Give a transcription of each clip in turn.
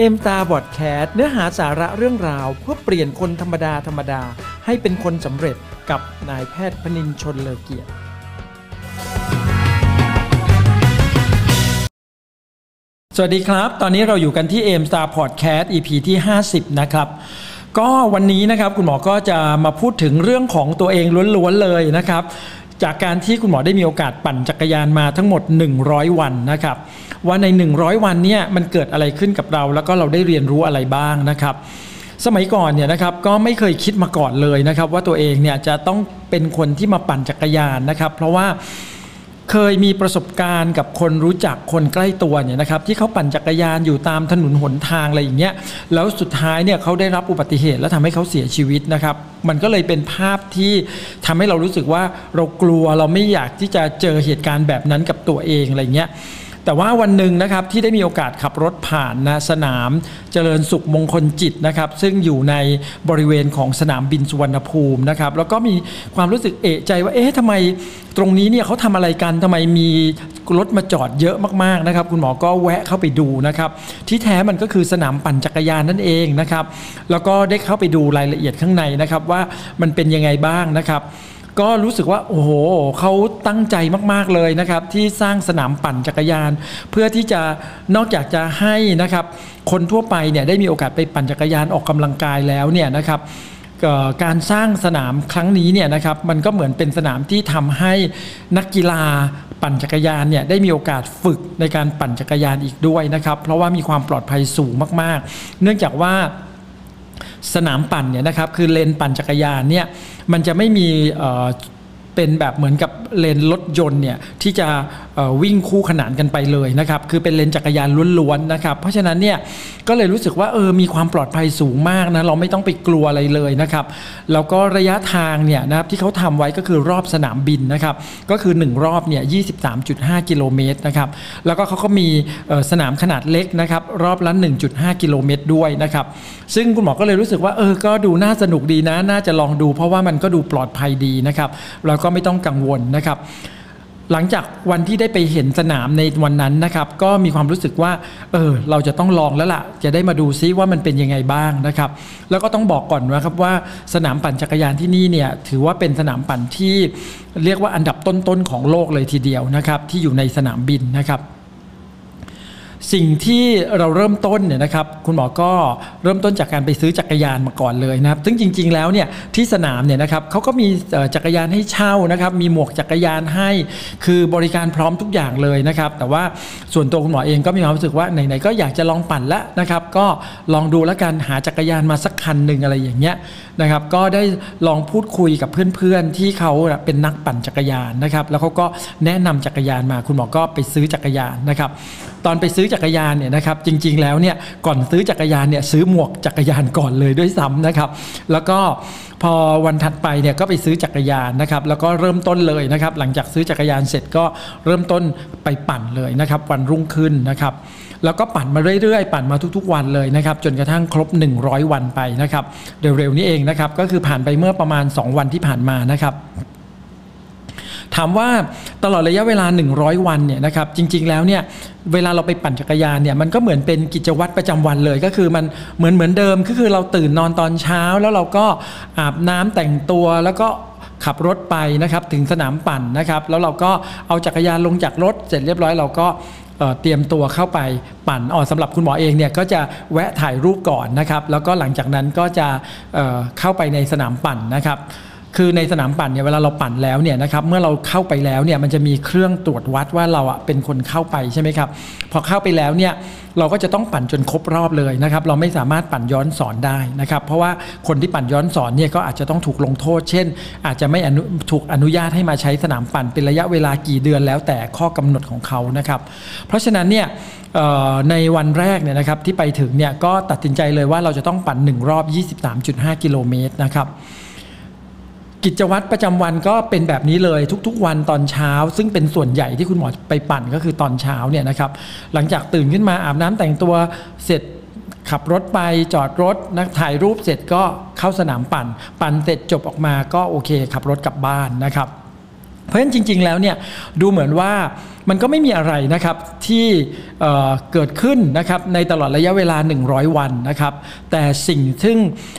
เอ็มตาบอดแคสเนื้อหาสาระเรื่องราว เพื่อเปลี่ยนคนธรรมดาธรรมดา ให้เป็นคนสำเร็จกับนายแพทย์พนินชนเลอเกียรติ สวัสดีครับ ตอนนี้เราอยู่กันที่ a m Star Podcast EP ที่ 50 นะครับก็วันนี้นะครับคุณหมอก็จะมาพูดถึงเรื่องของตัวเองล้วนๆเลยนะครับ จากการที่คุณหมอได้มีโอกาสปั่นจักรยานมาทั้งหมด 100 วันนะครับ ว่าใน 100 วันเนี่ยมันเกิดอะไรขึ้นกับเรา แล้วก็เราได้เรียนรู้อะไรบ้างนะครับ สมัยก่อนเนี่ยนะครับก็ไม่เคยคิดมาก่อนเลยนะครับ ว่าตัวเองเนี่ยจะต้องเป็นคนที่มาปั่นจักรยานนะครับ เพราะว่า เคยมีประสบการณ์กับคนรู้จักคนใกล้ตัวเนี่ยนะครับที่เขาปั่นจักรยานอยู่ตามถนนหนทางอะไรอย่างเงี้ยแล้วสุดท้ายเนี่ยเขาได้รับอุบัติเหตุแล้วทำให้เขาเสียชีวิตนะครับ มันก็เลยเป็นภาพที่ทำให้เรารู้สึกว่าเรากลัวเราไม่อยากที่จะเจอเหตุการณ์แบบนั้นกับตัวเองอะไรเงี้ย แต่ว่าวันหนึ่งนะครับที่ได้มีโอกาสขับรถผ่านนะสนามเจริญสุขมงคลจิตนะครับซึ่งอยู่ในบริเวณของสนามบินสุวรรณภูมินะครับแล้วก็มีความรู้สึกเอะใจว่าเอ๊ะทำไมตรงนี้เนี่ยเขาทำอะไรกันทำไมมีรถมาจอดเยอะมากๆนะครับ คุณหมอก็แวะเข้าไปดูนะครับที่แท้มันก็คือสนามปั่นจักรยานนั่นเองนะครับแล้วก็ได้เข้าไปดูรายละเอียดข้างในนะครับว่ามันเป็นยังไงบ้างนะครับ ก็รู้สึกว่าโอ้โหเขาตั้งใจมาก ๆเลยนะครับ ที่สร้างสนามปั่นจักรยาน เพื่อที่จะนอกจากจะให้นะครับ คนทั่วไปเนี่ยได้มีโอกาสไปปั่นจักรยานออกกำลังกายแล้วเนี่ยนะครับการสร้างสนามครั้งนี้เนี่ยนะครับมันก็เหมือนเป็นสนามที่ทำให้นักกีฬาปั่นจักรยานเนี่ยได้มีโอกาสฝึกในการปั่นจักรยานอีกด้วยนะครับ เพราะว่ามีความปลอดภัยสูงมาก ๆ เนื่องจากว่า สนามปั่นเนี่ยนะครับคือเลนปั่นจักรยานเนี่ยมันจะไม่มี เป็นแบบเหมือนกับเลนรถยนต์เนี่ยที่จะวิ่งคู่ขนานกันไปเลยนะครับคือเป็นเลนจักรยานล้วนๆนะครับเพราะฉะนั้นเนี่ยก็เลยรู้สึกว่าเออมีความปลอดภัยสูงมากนะเราไม่ต้องไปกลัวอะไรเลยนะครับแล้วก็ระยะทางเนี่ยนะครับที่เขาทำไว้ก็คือรอบสนามบินนะครับก็คือ 1 รอบเนี่ย23.5 กิโลเมตรนะครับแล้วก็เขาก็มีสนามขนาดเล็กนะครับรอบละ 1.5 กิโลเมตรด้วยนะครับซึ่งคุณหมอก็เลยรู้สึกว่าเออก็ดูน่าสนุกดีนะน่าจะลองดู เพราะว่ามันก็ดูปลอดภัยดีนะครับแล้วก็็ไม่ต้องกังวลนะครับ หลังจากวันที่ได้ไปเห็นสนามในวันนั้นนะครับ ก็มีความรู้สึกว่าเออเราจะต้องลองแล้วล่ะ จะได้มาดูซิว่ามันเป็นยังไงบ้างนะครับ แล้วก็ต้องบอกก่อนนะครับว่าสนามปั่นจักรยานที่นี่เนี่ยถือว่าเป็นสนามปั่นที่เรียกว่าอันดับต้นๆของโลกเลยทีเดียวนะครับ ที่อยู่ในสนามบินนะครับ สิ่งที่เราเริ่มต้นเนี่ยนะครับคุณหมอก็เริ่มต้นจากการไปซื้อจักรยานมาก่อนเลยนะครับ ซึ่งจริง ๆ แล้วเนี่ยที่สนามเนี่ยนะครับเขาก็มีจักรยานให้เช่านะครับ มีหมวกจักรยานให้ คือบริการพร้อมทุกอย่างเลยนะครับ แต่ว่าส่วนตัวคุณหมอเองก็มีความรู้สึกว่าไหนๆก็อยากจะลองปั่นแล้วนะครับ ก็ลองดูแล้วกันหาจักรยานมาสักคันหนึ่งอะไรอย่างเงี้ยนะครับ ก็ได้ลองพูดคุยกับเพื่อนๆที่เขาเป็นนักปั่นจักรยานนะครับ แล้วเขาก็แนะนำจักรยานมาคุณหมอก็ไปซื้อจักรยานนะครับตอนไปซื้อจักรยานเนี่ยนะครับจริงๆแล้วเนี่ยก่อนซื้อจักรยานเนี่ยซื้อหมวกจักรยานก่อนเลยด้วยซ้ำนะครับ แล้วก็พอวันถัดไปเนี่ยก็ไปซื้อจักรยานนะครับแล้วก็เริ่มต้นเลยนะครับหลังจากซื้อจักรยานเสร็จก็เริ่มต้นไปปั่นเลยนะครับวันรุ่งขึ้นนะครับแล้วก็ปั่นมาเรื่อยๆ ปั่นมาทุกๆวันเลยนะครับจนกระทั่งครบ 100 วันไปนะครับเร็วๆนี้เองนะครับก็คือผ่านไปเมื่อประมาณ 2 วันที่ผ่านมานะครับ ถามว่าตลอดระยะเวลา 100 วันเนี่ยนะครับจริง ๆ แล้วเนี่ยเวลาเราไปปั่นจักรยานเนี่ยมันก็เหมือนเป็นกิจวัตรประจำวันเลย ก็คือมันเหมือนเหมือนเดิมก็คือเราตื่นนอนตอนเช้าแล้วเราก็อาบน้ำแต่งตัวแล้วก็ขับรถไปนะครับถึงสนามปั่นนะครับ แล้วเราก็เอาจักรยานลงจากรถ เสร็จเรียบร้อยเราก็เอ่อเตรียมตัวเข้าไปปั่นอ๋อสำหรับคุณหมอเองเนี่ยก็จะแวะถ่ายรูปก่อนนะครับ แล้วก็หลังจากนั้นก็จะเเข้าไปในสนามปั่นนะครับ คือในสนามปั่นเนี่ยเวลาเราปั่นแล้วเนี่ยนะครับเมื่อเราเข้าไปแล้วเนี่ยมันจะมีเครื่องตรวจวัดว่าเราอะเป็นคนเข้าไปใช่ไหมครับพอเข้าไปแล้วเนี่ยเราก็จะต้องปั่นจนครบรอบเลยนะครับเราไม่สามารถปั่นย้อนสอนได้นะครับเพราะว่าคนที่ปั่นย้อนสอนเนี่ยก็อาจจะต้องถูกลงโทษ เช่น อาจจะไม่อนุถูกอนุญาตให้มาใช้สนามปั่นเป็นระยะเวลากี่เดือนแล้วแต่ข้อกำหนดของเขานะครับเพราะฉะนั้นเนี่ยในวันแรกเนี่ยนะครับที่ไปถึงเนี่ยก็ตัดสินใจเลยว่าเราจะต้องปั่นหนึ่งรอบ 23.5 กิโลเมตรนะครับ กิจวัตรประจำวันก็เป็นแบบนี้เลยทุกๆ วันตอนเช้า ซึ่งเป็นส่วนใหญ่ที่คุณหมอไปปั่นก็คือตอนเช้าเนี่ยนะครับหลังจากตื่นขึ้นมาอาบน้ำแต่งตัวเสร็จขับรถไปจอดรถนะถ่ายรูปเสร็จก็เข้าสนามปั่น ปั่นเสร็จจบออกมาก็โอเค ขับรถกลับบ้านนะครับ เพราะฉะนั้นจริง ๆ แล้วเนี่ยดูเหมือนว่ามันก็ไม่มีอะไรนะครับที่เเกิดขึ้นนะครับในตลอดระยะเวลา 100 วันนะครับ แต่สิ่งซึ่ง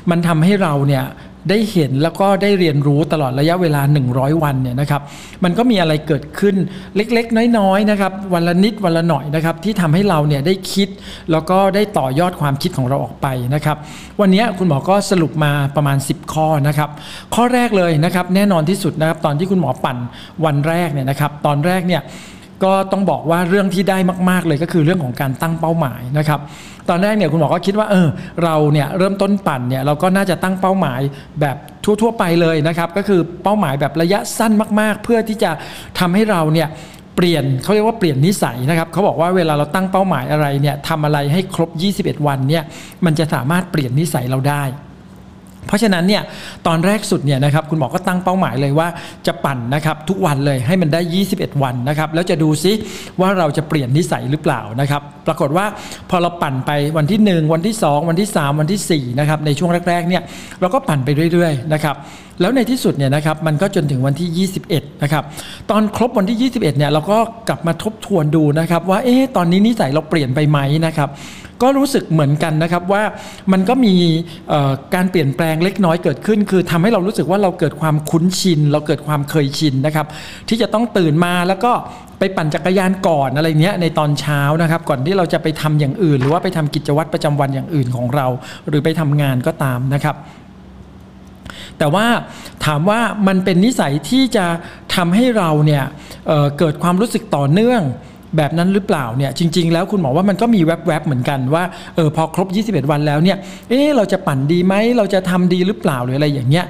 มันทำให้เราเนี่ย ได้เห็นแล้วก็ได้เรียนรู้ตลอดระยะเวลา 100 วันเนี่ยนะครับ มันก็มีอะไรเกิดขึ้นเล็กๆ น้อยๆนะครับ วันละนิดวันละหน่อยนะครับ ที่ทำให้เราเนี่ยได้คิดแล้วก็ได้ต่อยอดความคิดของเราออกไปนะครับ วันนี้คุณหมอก็สรุปมาประมาณ 10 ข้อนะครับ ข้อแรกเลยนะครับ แน่นอนที่สุดนะครับ ตอนที่คุณหมอปั่นวันแรกเนี่ยนะครับ ตอนแรกเนี่ย ก็ต้องบอกว่าเรื่องที่ได้มาก ๆ เลยก็คือเรื่องของการตั้งเป้าหมายนะครับตอนแรกเนี่ยคุณหมอก็คิดว่าเออเราเนี่ยเริ่มต้นปั่นเนี่ยเราก็น่าจะตั้งเป้าหมายแบบทั่ว ๆ ไปเลยนะครับก็คือเป้าหมายแบบระยะสั้นมาก ๆ เพื่อที่จะทำให้เราเนี่ยเปลี่ยนเขาเรียกว่าเปลี่ยนนิสัยนะครับเขาบอกว่าเวลาเราตั้งเป้าหมายอะไรเนี่ยทำอะไรให้ครบ 21 วันเนี่ยมันจะสามารถเปลี่ยนนิสัยเราได้ เพราะฉะนั้นเนี่ยตอนแรกสุดเนี่ยนะครับคุณหมอก็ตั้งเป้าหมายเลยว่าจะปั่นนะครับทุกวันเลยให้มันได้ 21 วันนะครับแล้วจะดูซิว่าเราจะเปลี่ยนนิสัยหรือเปล่านะครับปรากฏว่าพอเราปั่นไปวันที่ 1 วันที่ 2 วันที่ 3 วันที่4นะครับในช่วงแรกๆเนี่ยเราก็ปั่นไปเรื่อยๆนะครับแล้วในที่สุดเนี่ยนะครับมันก็จนถึงวันที่ 21 นะครับ ตอนครบวันที่ 21 เนี่ยเราก็กลับมาทบทวนดูนะครับว่าเอ๊ะตอนนี้นิสัยเราเปลี่ยนไปไหมนะครับ ก็รู้สึกเหมือนกันนะครับว่ามันก็มีการเปลี่ยนแปลงเล็กน้อยเกิดขึ้น คือทำให้เรารู้สึกว่าเราเกิดความคุ้นชิน เราเกิดความเคยชินนะครับ ที่จะต้องตื่นมาแล้วก็ไปปั่นจักรยานก่อนอะไรเนี้ยในตอนเช้านะครับ ก่อนที่เราจะไปทำอย่างอื่น หรือว่าไปทำกิจวัตรประจำวันอย่างอื่นของเรา หรือไปทำงานก็ตามนะครับ แต่ว่าถามว่ามันเป็นนิสัยที่จะทำให้เราเนี่ยเเกิดความรู้สึกต่อเนื่อง แบบนั้นหรือเปล่าเนี่ยจริง ๆ แล้วคุณหมอว่ามันก็มีแวบๆเหมือนกันว่าเออพอครบ 21 วันแล้วเนี่ยเออเราจะปั่นดีไหมเราจะทำดีหรือเปล่าหรืออะไรอย่างเงี้ย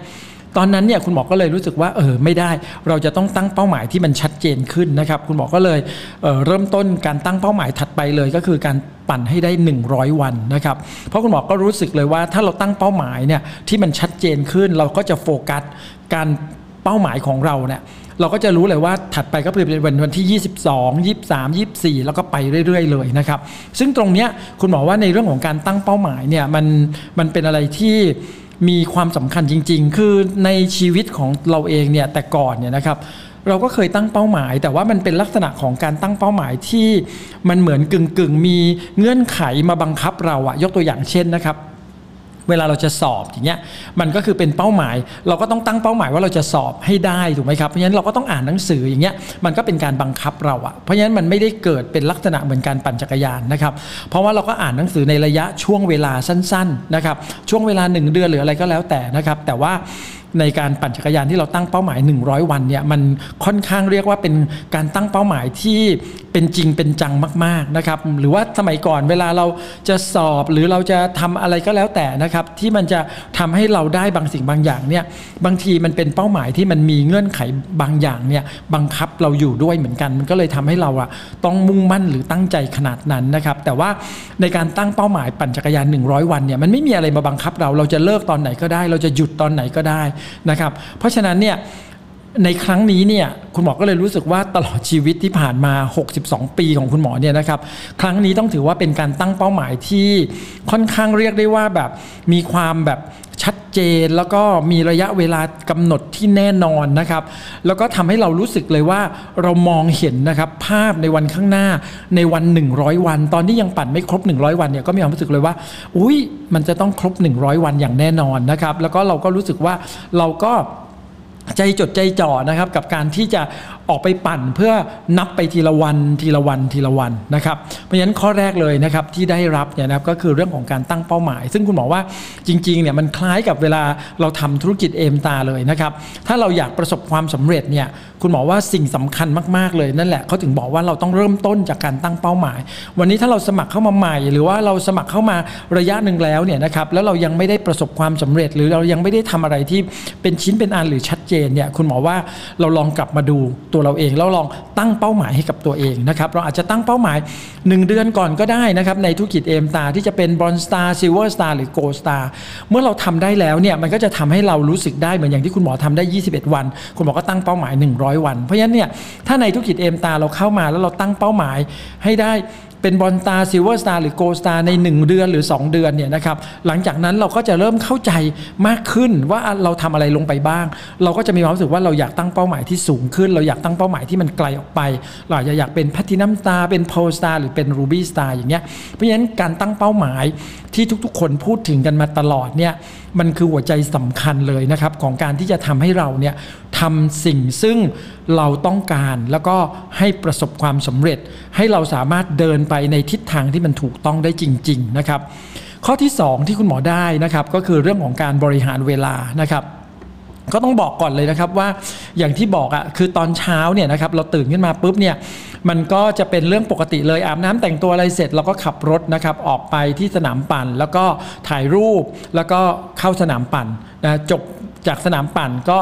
ตอนนั้นเนี่ยคุณหมอก็เลยรู้สึกว่าเออไม่ได้ เราจะต้องตั้งเป้าหมายที่มันชัดเจนขึ้นนะครับคุณหมอก็เลยเเริ่มต้นการตั้งเป้าหมายถัดไปเลยก็คือการปั่นให้ได้ 100 วันนะครับเพราะคุณหมอก็รู้สึกเลยว่าถ้าเราตั้งเป้าหมายเนี่ยที่มันชัดเจนขึ้นเราก็จะโฟกัสการเป้าหมายของเราเนี่ย เราก็จะรู้เลยว่าถัดไปก็เป็นวันวันที่ 22 23 24 แล้วก็ไปเรื่อย ๆ เลยนะครับ ซึ่งตรงเนี้ยคุณหมอว่าในเรื่องของการตั้งเป้าหมายเนี่ยมันมันเป็นอะไรที่มีความสำคัญจริง ๆ คือในชีวิตของเราเองเนี่ยแต่ก่อนเนี่ยนะครับเราก็เคยตั้งเป้าหมาย แต่ว่ามันเป็นลักษณะของการตั้งเป้าหมายที่มันเหมือนกึ่งๆมีเงื่อนไขมาบังคับเราอะยกตัวอย่างเช่นนะครับ เวลาเราจะสอบอย่างเงี้ยมันก็คือเป็นเป้าหมาย เราก็ต้องตั้งเป้าหมายว่าเราจะสอบให้ได้ถูกไหมครับเพราะฉะนั้นเราก็ต้องอ่านหนังสืออย่างเงี้ยมันก็เป็นการบังคับเราอะเพราะฉะนั้นมันไม่ได้เกิดเป็นลักษณะเหมือนการปั่นจักรยานนะครับเพราะว่าเราก็อ่านหนังสือในระยะช่วงเวลาสั้นๆนะครับช่วงเวลา 1 เดือนหรืออะไรก็แล้วแต่นะครับแต่ว่า ในการปั่นจักรยานที่เราตั้งเป้าหมาย 100 วันเนี่ยมันค่อนข้างเรียกว่าเป็นการตั้งเป้าหมายที่เป็นจริงเป็นจังมากๆนะครับหรือว่าสมัยก่อนเวลาเราจะสอบหรือเราจะทำอะไรก็แล้วแต่นะครับที่มันจะทำให้เราได้บางสิ่งบางอย่างเนี่ยบางทีมันเป็นเป้าหมายที่มันมีเงื่อนไขบางอย่างเนี่ยบังคับเราอยู่ด้วยเหมือนกัน มันก็เลยทำให้เราอะต้องมุ่งมั่นหรือตั้งใจขนาดนั้นนะครับแต่ว่าในการตั้งเป้าหมายปั่นจักรยาน 100 วันเนี่ยมันไม่มีอะไรมาบังคับเราเราจะเลิกตอนไหนก็ได้ เราจะหยุดตอนไหนก็ได้นะครับ เพราะฉะนั้นเนี่ย ในครั้งนี้เนี่ยคุณหมอก็เลยรู้สึกว่าตลอดชีวิตที่ผ่านมา 62 ปีของคุณหมอเนี่ยนะครับครั้งนี้ต้องถือว่าเป็นการตั้งเป้าหมายที่ค่อนข้างเรียกได้ว่าแบบมีความแบบชัดเจนแล้วก็มีระยะเวลากำหนดที่แน่นอนนะครับ แล้วก็ทำให้เรารู้สึกเลยว่าเรามองเห็นนะครับภาพในวันข้างหน้าในวัน 100 วัน ตอนที่ยังปั่นไม่ครบ 100 วันเนี่ยก็มีความรู้สึกเลยว่า อุ้ยมันจะต้องครบ 100 วันอย่างแน่นอนนะครับ แล้วก็เราก็รู้สึกว่าเราก็ ใจจดใจจ่อนะครับกับการที่จะออกไปปั่นเพื่อนับไปทีละวันทีละวันทีละวันนะครับเพราะฉะนั้นข้อแรกเลยนะครับที่ได้รับเนี่ยนะครับก็คือเรื่องของการตั้งเป้าหมาย ซึ่งคุณหมอว่าจริงๆเนี่ยมันคล้ายกับเวลาเราทำธุรกิจเอมตาเลยนะครับถ้าเราอยากประสบความสำเร็จเนี่ยคุณหมอว่าสิ่งสำคัญมากๆเลยนั่นแหละเขาถึงบอกว่าเราต้องเริ่มต้นจากการตั้งเป้าหมาย วันนี้ถ้าเราสมัครเข้ามาใหม่ หรือว่าเราสมัครเข้ามาระยะหนึ่งแล้วเนี่ยนะครับแล้วเรายังไม่ได้ประสบความสำเร็จ หรือเรายังไม่ได้ทำอะไรที่เป็นชิ้นเป็นอันหรือชัด เจนเนี่ยคุณหมอว่าเราลองกลับมาดูตัวเราเองแล้วลองตั้งเป้าหมายให้กับตัวเองนะครับเราอาจจะตั้งเป้าหมาย 1 เดือนก่อนก็ได้นะครับในธุรกิจ Aimstar ที่จะเป็น Bronze Star Silver Star หรือ Gold Star เมื่อเราทำได้แล้วเนี่ยมันก็จะทำให้เรารู้สึกได้เหมือนอย่างที่คุณหมอทำได้ 21 วัน คุณหมอก็ตั้งเป้าหมาย 100 วัน เพราะฉะนั้นเนี่ยถ้าในธุรกิจ Aimstar เราเข้ามาแล้วเราตั้งเป้าหมายให้ได้ เป็น Bronze Star Silver Star หรือ Gold Star ใน 1 เดือนหรือ 2 เดือนเนี่ยนะครับหลังจากนั้นเราก็จะเริ่มเข้าใจมากขึ้นว่าเราทำอะไรลงไปบ้าง เราก็จะมีความรู้สึกว่าเราอยากตั้งเป้าหมายที่สูงขึ้น เราอยากตั้งเป้าหมายที่มันไกลออกไป เราอาจจะอยากเป็นแพทินัมสตาร์เป็นโพลสตาร์หรือเป็นรูบี้สตาร์อย่างเงี้ยเพราะฉะนั้นการตั้งเป้าหมายที่ทุกๆ คนพูดถึงกันมาตลอดเนี่ย มันคือหัวใจสำคัญเลยนะครับ ของการที่จะทำให้เราเนี่ยทำสิ่งซึ่งเราต้องการแล้วก็ให้ประสบความสำเร็จ ให้เราสามารถเดินไปในทิศทางที่มันถูกต้องได้จริง ๆ นะครับ ข้อที่ 2 ที่คุณหมอได้นะครับ ก็คือเรื่องของการบริหารเวลานะครับ ก็ต้องบอกก่อนเลยนะครับว่าอย่างที่บอกอะ่ะคือตอนเช้าเนี่ยนะครับเราตื่นขึ้นมาปุ๊บเนี่ยมันก็จะเป็นเรื่องปกติเลยอาบน้ำแต่งตัวอะไรเสร็จเราก็ขับรถนะครับออกไปที่สนามปั่น แล้วก็ถ่ายรูปแล้วก็เข้าสนามปั่นนะจบจากสนามปั่นก็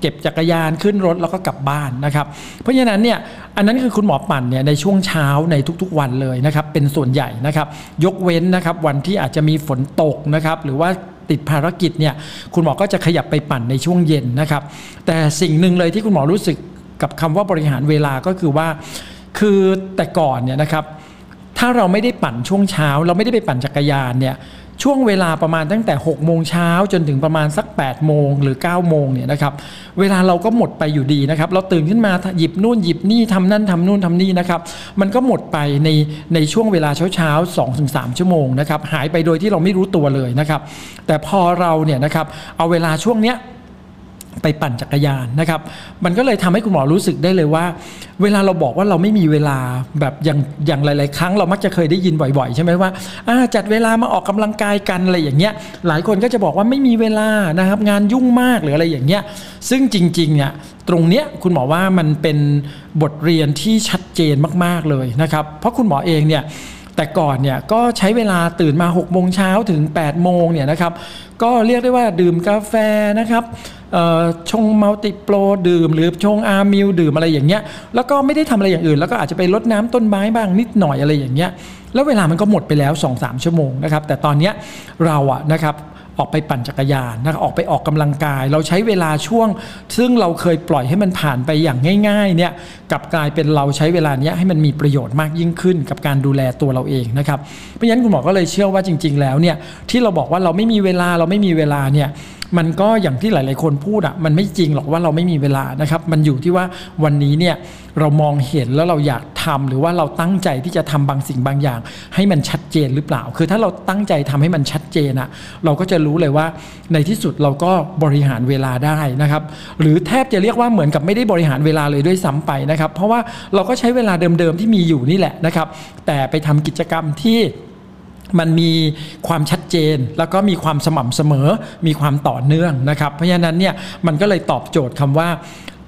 เก็บจักรยานขึ้นรถแล้วก็กลับบ้านนะครับ เพราะฉะนั้นเนี่ยอันนั้นคือคุณหมอปั่นเนี่ยในช่วงเช้าในทุกๆวันเลยนะครับเป็นส่วนใหญ่นะครับ ยกเว้นนะครับวันที่อาจจะมีฝนตกนะครับหรือว่า ติดภารกิจเนี่ยคุณหมอก็จะขยับไปปั่นในช่วงเย็นนะครับ แต่สิ่งหนึ่งเลยที่คุณหมอรู้สึกกับคำว่าบริหารเวลาก็คือว่า คือแต่ก่อนเนี่ยนะครับถ้าเราไม่ได้ปั่นช่วงเช้า เราไม่ได้ไปปั่นจักรยานเนี่ย ช่วงเวลาประมาณตั้งแต่6โมงเช้าจนถึงประมาณสัก8โมงหรือ9โมงเนี่ยนะครับเวลาเราก็หมดไปอยู่ดีนะครับเราตื่นขึ้นมาหยิบนู่นหยิบนี่ทำนั่นทำนู่นทำนี่นะครับมันก็หมดไปในในช่วงเวลาเช้าเช้าสองถึงสชั่วโมงนะครับหายไปโดยที่เราไม่รู้ตัวเลยนะครับแต่พอเราเนี่ยนะครับเอาเวลาช่วงเนี้ย ไปปั่นจักรยานนะครับ มันก็เลยทำให้คุณหมอรู้สึกได้เลยว่า เวลาเราบอกว่าเราไม่มีเวลาแบบอย่างอย่างหลาย ๆ ครั้งเรามักจะเคยได้ยินบ่อย ๆ ใช่ไหมว่าจัดเวลามาออกกำลังกายกันอะไรอย่างเงี้ย หลายคนก็จะบอกว่าไม่มีเวลานะครับงานยุ่งมากหรืออะไรอย่างเงี้ย ซึ่งจริง ๆ เนี่ยตรงเนี้ยคุณหมอว่ามันเป็นบทเรียนที่ชัดเจนมาก ๆ เลยนะครับ เพราะคุณหมอเองเนี่ย แต่ก่อนเนี่ยก็ใช้เวลาตื่นมา6โมงเช้าถึง8โมงเนี่ยนะครับก็เรียกได้ว่าดื่มกาแฟนะครับชงมัลติโปรดื่ม หรือชงอาร์มิลดื่มอะไรอย่างเงี้ยแล้วก็ไม่ได้ทำอะไรอย่างอื่น แล้วก็อาจจะไปรดน้ำต้นไม้บ้างนิดหน่อยอะไรอย่างเงี้ยแล้วเวลามันก็หมดไปแล้ว 2-3 ชั่วโมงนะครับแต่ตอนเนี้ยเราอะนะครับ ออกไปปั่นจักรยานนะครับออกไปออกกำลังกาย เราใช้เวลาช่วง ซึ่งเราเคยปล่อยให้มันผ่านไปอย่างง่ายๆเนี่ยกับกลายเป็นเราใช้เวลานี้ให้มันมีประโยชน์มากยิ่งขึ้น กับการดูแลตัวเราเองนะครับเพราะฉะนั้นคุณหมอก็เลยเชื่อว่าจริง ๆ แล้วเนี่ยที่เราบอกว่าเราไม่มีเวลาเราไม่มีเวลาเนี่ยมันก็อย่างที่หลาย ๆ คนพูดอะมันไม่จริงหรอกว่าเราไม่มีเวลานะครับ มันอยู่ที่ว่าวันนี้เนี่ย เรามองเห็นแล้วเราอยากทำหรือว่าเราตั้งใจที่จะทำบางสิ่งบางอย่าง ให้มันชัดเจนหรือเปล่า คือถ้าเราตั้งใจทำให้มันชัดเจนอะเราก็จะรู้เลยว่าในที่สุดเราก็บริหารเวลาได้นะครับ หรือแทบจะเรียกว่าเหมือนกับไม่ได้บริหารเวลาเลยด้วยซ้ำไปนะครับ เพราะว่าเราก็ใช้เวลาเดิมๆที่มีอยู่นี่แหละนะครับ แต่ไปทำกิจกรรมที่มันมีความชัดเจนแล้วก็มีความสม่ำเสมอมีความต่อเนื่องนะครับ เพราะฉะนั้นเนี่ยมันก็เลยตอบโจทย์คำว่า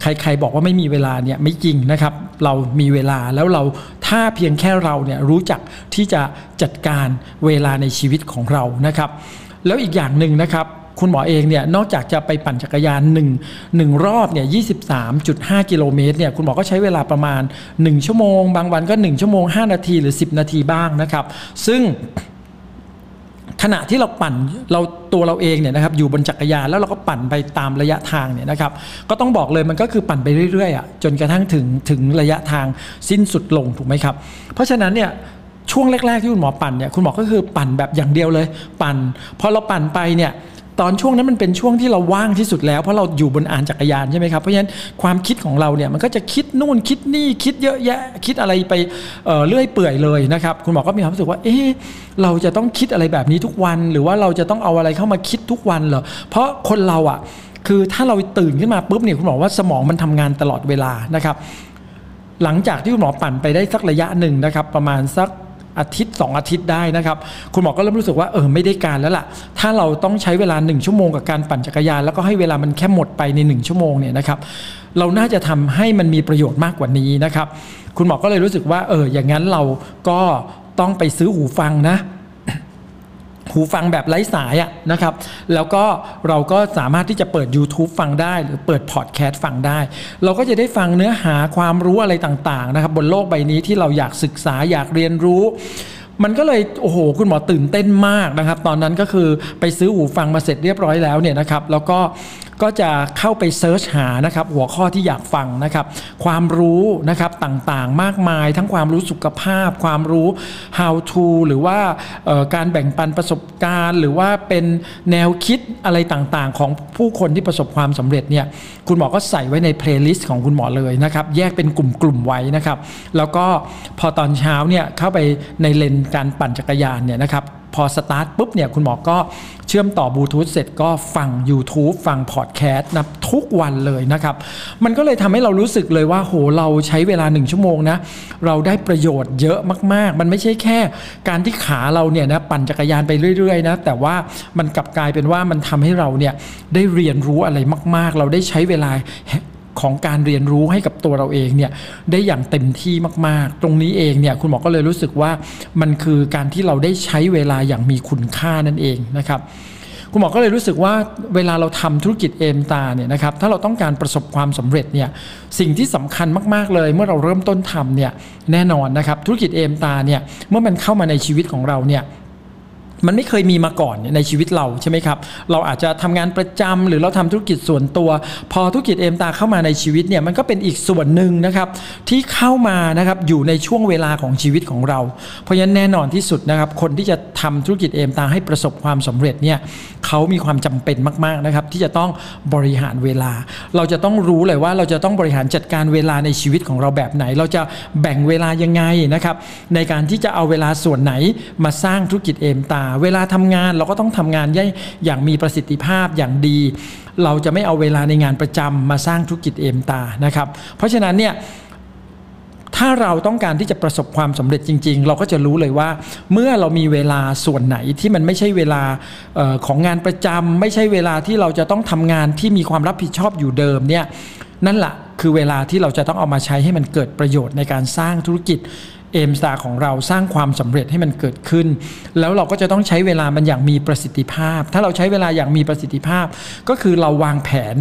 ใครๆบอกว่าไม่มีเวลาเนี่ยไม่จริงนะครับ เรามีเวลาแล้วเราถ้าเพียงแค่เราเนี่ยรู้จักที่จะจัดการเวลาในชีวิตของเรานะครับ แล้วอีกอย่างหนึ่งนะครับคุณหมอเองเนี่ยนอกจากจะไปปั่นจักรยาน1 1รอบเนี่ย23.5 กิโลเมตรเนี่ยคุณหมอก็ใช้เวลาประมาณ 1 ชั่วโมง บางวันก็ 1 ชั่วโมง 5 นาทีหรือ 10 นาทีบ้างนะครับ ซึ่ง ขณะที่เราปั่นเราตัวเราเองเนี่ยนะครับอยู่บนจักรยานแล้วเราก็ปั่นไปตามระยะทางเนี่ยนะครับก็ต้องบอกเลยมันก็คือปั่นไปเรื่อยๆอะจนกระทั่งถึงถึงระยะทางสิ้นสุดลงถูกไหมครับ เพราะฉะนั้นเนี่ยช่วงแรก ๆ ที่คุณหมอปั่นเนี่ยคุณหมอก็คือปั่นแบบอย่างเดียวเลย ปั่นพอเราปั่นไปเนี่ย ตอนช่วงนั้นมันเป็นช่วงที่เราว่างที่สุดแล้วเพราะเราอยู่บนอ่านจักรยานใช่ไหมครับเพราะฉะนั้นความคิดของเราเนี่ยมันก็จะคิดนู่นคิดนี่คิดเยอะแยะคิดอะไรไปเเรื่อยเปื่อยเลยนะครับคุณหมอก็มีความรู้สึกว่าเอ๊ะเราจะต้องคิดอะไรแบบนี้ทุกวัน หรือว่าเราจะต้องเอาอะไรเข้ามาคิดทุกวันเหรอเพราะคนเราอะคือถ้าเราตื่นขึ้นมาปุ๊บเนี่ยคุณหมอว่าสมองมันทำงานตลอดเวลานะครับ หลังจากที่คุณหมอปั่นไปได้สักระยะหนึ่งนะครับ ประมาณสัก อาทิตย์ 2 อาทิตย์ได้นะครับ คุณหมอก็เริ่มรู้สึกว่าเออไม่ได้การแล้วล่ะ ถ้าเราต้องใช้เวลา 1 ชั่วโมงกับการปั่นจักรยาน แล้วก็ให้เวลามันแค่หมดไปใน 1 ชั่วโมงเนี่ยนะครับเราน่าจะทำให้มันมีประโยชน์มากกว่านี้นะครับ คุณหมอก็เลยรู้สึกว่าเอออย่างนั้นเราก็ต้องไปซื้อหูฟังนะ หูฟังแบบไร้สายอะนะครับ แล้วก็เราก็สามารถที่จะเปิด YouTube ฟังได้ หรือเปิดพอดแคสต์ฟังได้ เราก็จะได้ฟังเนื้อหาความรู้อะไรต่างๆนะครับ บนโลกใบนี้ที่เราอยากศึกษาอยากเรียนรู้มันก็เลยโอ้โหคุณหมอตื่นเต้นมากนะครับ ตอนนั้นก็คือไปซื้อหูฟังมาเสร็จเรียบร้อยแล้วเนี่ยนะครับ แล้วก็ ก็จะเข้าไป search หานะครับหัวข้อที่อยากฟังนะครับความรู้นะครับต่างๆ มากมาย ทั้งความรู้สุขภาพ ความรู้ how to หรือว่าการแบ่งปันประสบการณ์ หรือว่าเป็นแนวคิดอะไรต่างๆ ของผู้คนที่ประสบความสำเร็จเนี่ยคุณหมอก็ใส่ไว้ใน playlist ของคุณหมอเลยนะครับแยกเป็นกลุ่มๆไว้นะครับ แล้วก็พอตอนเช้าเนี่ยเข้าไปในเลนการปั่นจักรยานเนี่ยนะครับ พอสตาร์ทปุ๊บเนี่ยคุณหมอก็เชื่อมต่อบลูทูธเสร็จก็ฟัง YouTube ฟังพอดแคสต์นะทุกวันเลยนะครับ มันก็เลยทำให้เรารู้สึกเลยว่าโหเราใช้เวลาหนึ่งชั่วโมงนะ เราได้ประโยชน์เยอะมากๆ มันไม่ใช่แค่ การที่ขาเราเนี่ยนะปั่นจักรยานไปเรื่อยๆนะแต่ว่ามันกลับกลายเป็นว่ามันทำให้เราเนี่ยได้เรียนรู้อะไรมาก ๆ เราได้ใช้เวลา ของการเรียนรู้ให้กับตัวเราเองเนี่ยได้อย่างเต็มที่มาก ๆ ตรงนี้เองเนี่ยคุณหมอก็เลยรู้สึกว่ามันคือการที่เราได้ใช้เวลาอย่างมีคุณค่านั่นเองนะครับคุณหมอก็เลยรู้สึกว่าเวลาเราทำธุรกิจเอมตาเนี่ยนะครับถ้าเราต้องการประสบความสำเร็จเนี่ยสิ่งที่สำคัญมาก ๆ เลย เมื่อเราเริ่มต้นทำเนี่ยแน่นอนนะครับธุรกิจเอมตาเนี่ยเมื่อมันเข้ามาในชีวิตของเราเนี่ย มันไม่เคยมีมาก่อนในชีวิตเราใช่ไหมครับ เราอาจจะทำงานประจำหรือเราทำธุรกิจส่วนตัว พอธุรกิจเอ็มตาเข้ามาในชีวิตเนี่ยมันก็เป็นอีกส่วนหนึ่งนะครับที่เข้ามานะครับอยู่ในช่วงเวลาของชีวิตของเรา เพราะฉะนั้นแน่นอนที่สุดนะครับคนที่จะทำธุรกิจเอ็มตาให้ประสบความสำเร็จเนี่ยเขามีความจำเป็นมากๆนะครับที่จะต้องบริหารเวลา เราจะต้องรู้เลยว่าเราจะต้องบริหารจัดการเวลาในชีวิตของเราแบบไหน เราจะแบ่งเวลายังไงนะครับในการที่จะเอาเวลาส่วนไหนมาสร้างธุรกิจเอ็มตาเวลาทำงานเราก็ต้องทำงานอย่างมีประสิทธิภาพอย่างดี เราจะไม่เอาเวลาในงานประจำมาสร้างธุรกิจเอมตานะครับ เพราะฉะนั้นเนี่ยถ้าเราต้องการที่จะประสบความสำเร็จจริง ๆ เราก็จะรู้เลยว่า เมื่อเรามีเวลาส่วนไหนที่มันไม่ใช่เวลาออของงานประจำไม่ใช่เวลาที่เราจะต้องทำงานที่มีความรับผิดชอบอยู่เดิมเนี่ยนั่นแหละคือเวลาที่เราจะต้องเอามาใช้ให้มันเกิดประโยชน์ในการสร้างธุรกิจ เอมสตาของเราสร้างความสำเร็จให้มันเกิดขึ้น แล้วเราก็จะต้องใช้เวลามันอย่างมีประสิทธิภาพ ถ้าเราใช้เวลาอย่างมีประสิทธิภาพ ก็คือเราวางแผน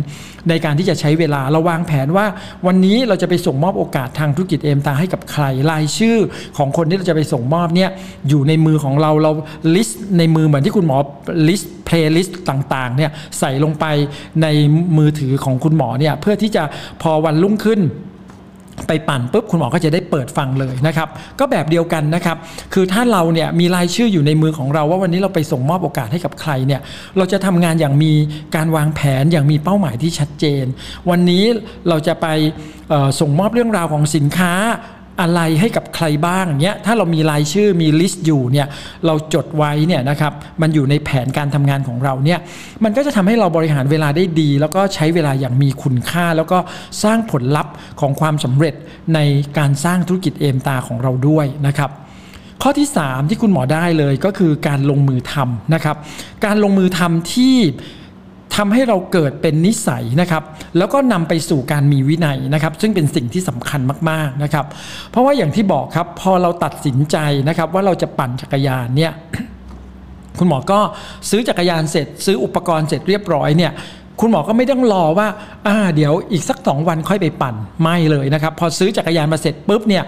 ในการที่จะใช้เวลาเราวางแผนว่า วันนี้เราจะไปส่งมอบโอกาสทางธุรกิจ Aimstar ให้กับใครรายชื่อของคนที่เราจะไปส่งมอบเนี่ยอยู่ในมือของเราเรา list ในมือเหมือนที่คุณหมอ list playlist ต่างๆเนี่ยใส่ลงไปในมือถือของคุณหมอเนี่ยเพื่อที่จะพอวันรุ่งขึ้น ไปปั่นปุ๊บคุณหมอก็จะได้เปิดฟังเลยนะครับ ก็แบบเดียวกันนะครับ คือถ้าเราเนี่ยมีรายชื่ออยู่ในมือของเราว่าวันนี้เราไปส่งมอบโอกาสให้กับใครเนี่ยเราจะทำงานอย่างมีการวางแผนอย่างมีเป้าหมายที่ชัดเจน วันนี้เราจะไปส่งมอบเรื่องราวของสินค้า อะไรให้กับใครบ้างเนี้ยถ้าเรามีรายชื่อมีลิสต์อยู่เนี่ยเราจดไว้เนี่ยนะครับมันอยู่ในแผนการทำงานของเราเนี่ยมันก็จะทำให้เราบริหารเวลาได้ดี แล้วก็ใช้เวลาอย่างมีคุณค่า แล้วก็สร้างผลลัพธ์ของความสำเร็จในการสร้างธุรกิจเอมตาของเราด้วยนะครับข้อที่ 3 ที่คุณหมอได้เลยก็คือการลงมือทำนะครับ การลงมือทำที่ ทำให้เราเกิดเป็นนิสัยนะครับ แล้วก็นำไปสู่การมีวินัยนะครับ ซึ่งเป็นสิ่งที่สำคัญมากๆนะครับ เพราะว่าอย่างที่บอกครับพอเราตัดสินใจนะครับ ว่าเราจะปั่นจักรยานเนี่ยคุณหมอก็ซื้อจักรยานเสร็จ ซื้ออุปกรณ์เสร็จเรียบร้อยเนี่ย คุณหมอก็ไม่ต้องรอว่าอ่าเดี๋ยวอีกสักสองวันค่อยไปปั่นไม่เลยนะครับ พอซื้อจักรยานมาเสร็จปุ๊บเนี่ย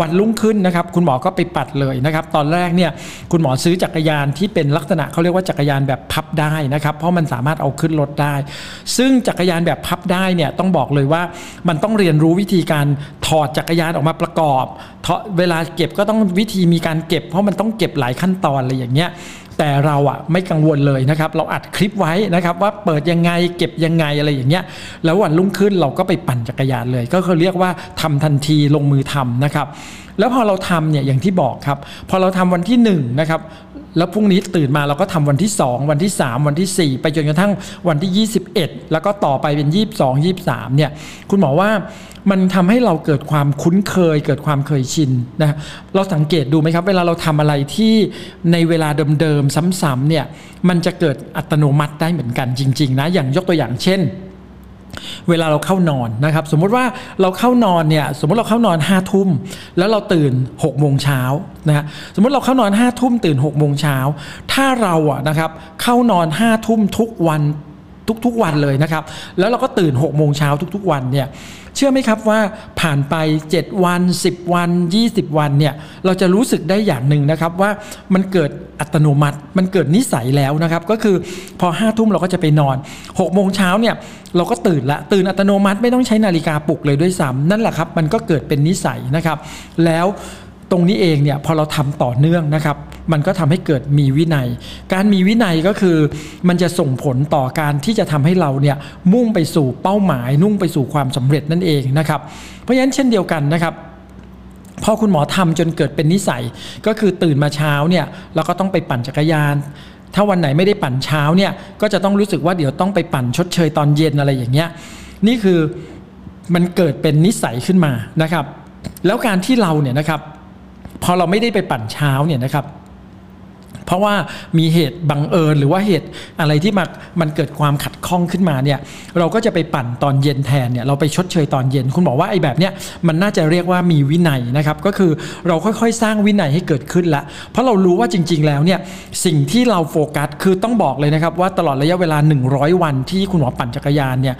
วันรุ่งขึ้นนะครับ คุณหมอก็ไปปัดเลยนะครับ ตอนแรกเนี่ยคุณหมอซื้อจักรยานที่เป็นลักษณะเขาเรียกว่าจักรยานแบบพับได้นะครับ เพราะมันสามารถเอาขึ้นรถได้ ซึ่งจักรยานแบบพับได้เนี่ยต้องบอกเลยว่ามันต้องเรียนรู้วิธีการถอดจักรยานออกมาประกอบเวลาเก็บก็ต้องวิธีมีการเก็บ เพราะมันต้องเก็บหลายขั้นตอนอะไรอย่างเงี้ย แต่เราอะไม่กังวลเลยนะครับ เราอัดคลิปไว้นะครับว่าเปิดยังไงเก็บยังไงอะไรอย่างเงี้ย แล้ววันรุ่งขึ้นเราก็ไปปั่นจักรยานเลย ก็คือเรียกว่าทำทันทีลงมือทำนะครับ แล้วพอเราทำเนี่ยอย่างที่บอกครับ พอเราทำวันที่1นนะครับ แล้วพรุ่งนี้ตื่นมาเราก็ทำวันที่ 2 วันที่ 3 วันที่ 4 ไปจนกระทั่งวันที่ 21 แล้วก็ต่อไปเป็น 22 23เนี่ยคุณหมอว่ามันทำให้เราเกิดความคุ้นเคย เกิดความเคยชินนะเราสังเกตดูไหมครับ เวลาเราทำอะไรที่ในเวลาเดิมๆซ้ำๆเนี่ยมันจะเกิดอัตโนมัติได้เหมือนกันจริง ๆ นะ อย่างยกตัวอย่างเช่น เวลาเราเข้านอนนะครับสมมุติว่าเราเข้านอนเนี่ยสมมติเราเข้านอนห้าทุ่มแล้วเราตื่น6กโมงเช้านะฮะสมมติเราเข้านอนห้าทุ่มตื่น6กโมงเช้าถ้าเราอะนะครับเข้านอนห้าทุ่มทุกวันทุกๆวันเลยนะครับ แล้วเราก็ตื่น6กโมงเช้าทุกๆวันเนี่ย เชื่อไหมครับว่าผ่านไป 7 วัน 10 วัน 20 วันเนี่ยเราจะรู้สึกได้อย่างหนึ่งนะครับว่ามันเกิดอัตโนมัติ มันเกิดนิสัยแล้วนะครับ ก็คือพอห้าทุ่มเราก็จะไปนอน6โมงเช้าเนี่ยเราก็ตื่นละตื่นอัตโนมัติไม่ต้องใช้นาฬิกาปลุกเลยด้วยซ้ำนั่นแหละครับ มันก็เกิดเป็นนิสัยนะครับ แล้วตรงนี้เองเนี่ยพอเราทำต่อเนื่องนะครับ มันก็ทำให้เกิดมีวินัย การมีวินัยก็คือมันจะส่งผลต่อการที่จะทำให้เราเนี่ยมุ่งไปสู่เป้าหมายนุ่งไปสู่ความสำเร็จนั่นเองนะครับ เพราะฉะนั้นเช่นเดียวกันนะครับพอคุณหมอทำจนเกิดเป็นนิสัยก็คือตื่นมาเช้าเนี่ยเราก็ต้องไปปั่นจักรยาน ถ้าวันไหนไม่ได้ปั่นเช้าเนี่ยก็จะต้องรู้สึกว่าเดี๋ยวต้องไปปั่นชดเชยตอนเย็นอะไรอย่างเงี้ยนี่คือมันเกิดเป็นนิสัยขึ้นมานะครับ แล้วการที่เราเนี่ยนะครับ พอเราไม่ได้ไปปั่นเช้าเนี่ยนะครับ เพราะว่ามีเหตุบังเอิญหรือว่าเหตุอะไรที่มันมันเกิดความขัดข้องขึ้นมาเนี่ยเราก็จะไปปั่นตอนเย็นแทนเนี่ยเราไปชดเชยตอนเย็น คุณบอกว่าไอ้แบบเนี้ยมันน่าจะเรียกว่ามีวินัยนะครับก็คือเราค่อยๆ สร้างวินัยให้เกิดขึ้นละ เพราะเรารู้ว่าจริง ๆ แล้วเนี่ยสิ่งที่เราโฟกัสคือต้องบอกเลยนะครับว่าตลอดระยะเวลา 100 วันที่คุณหมอปั่นจักรยานเนี่ย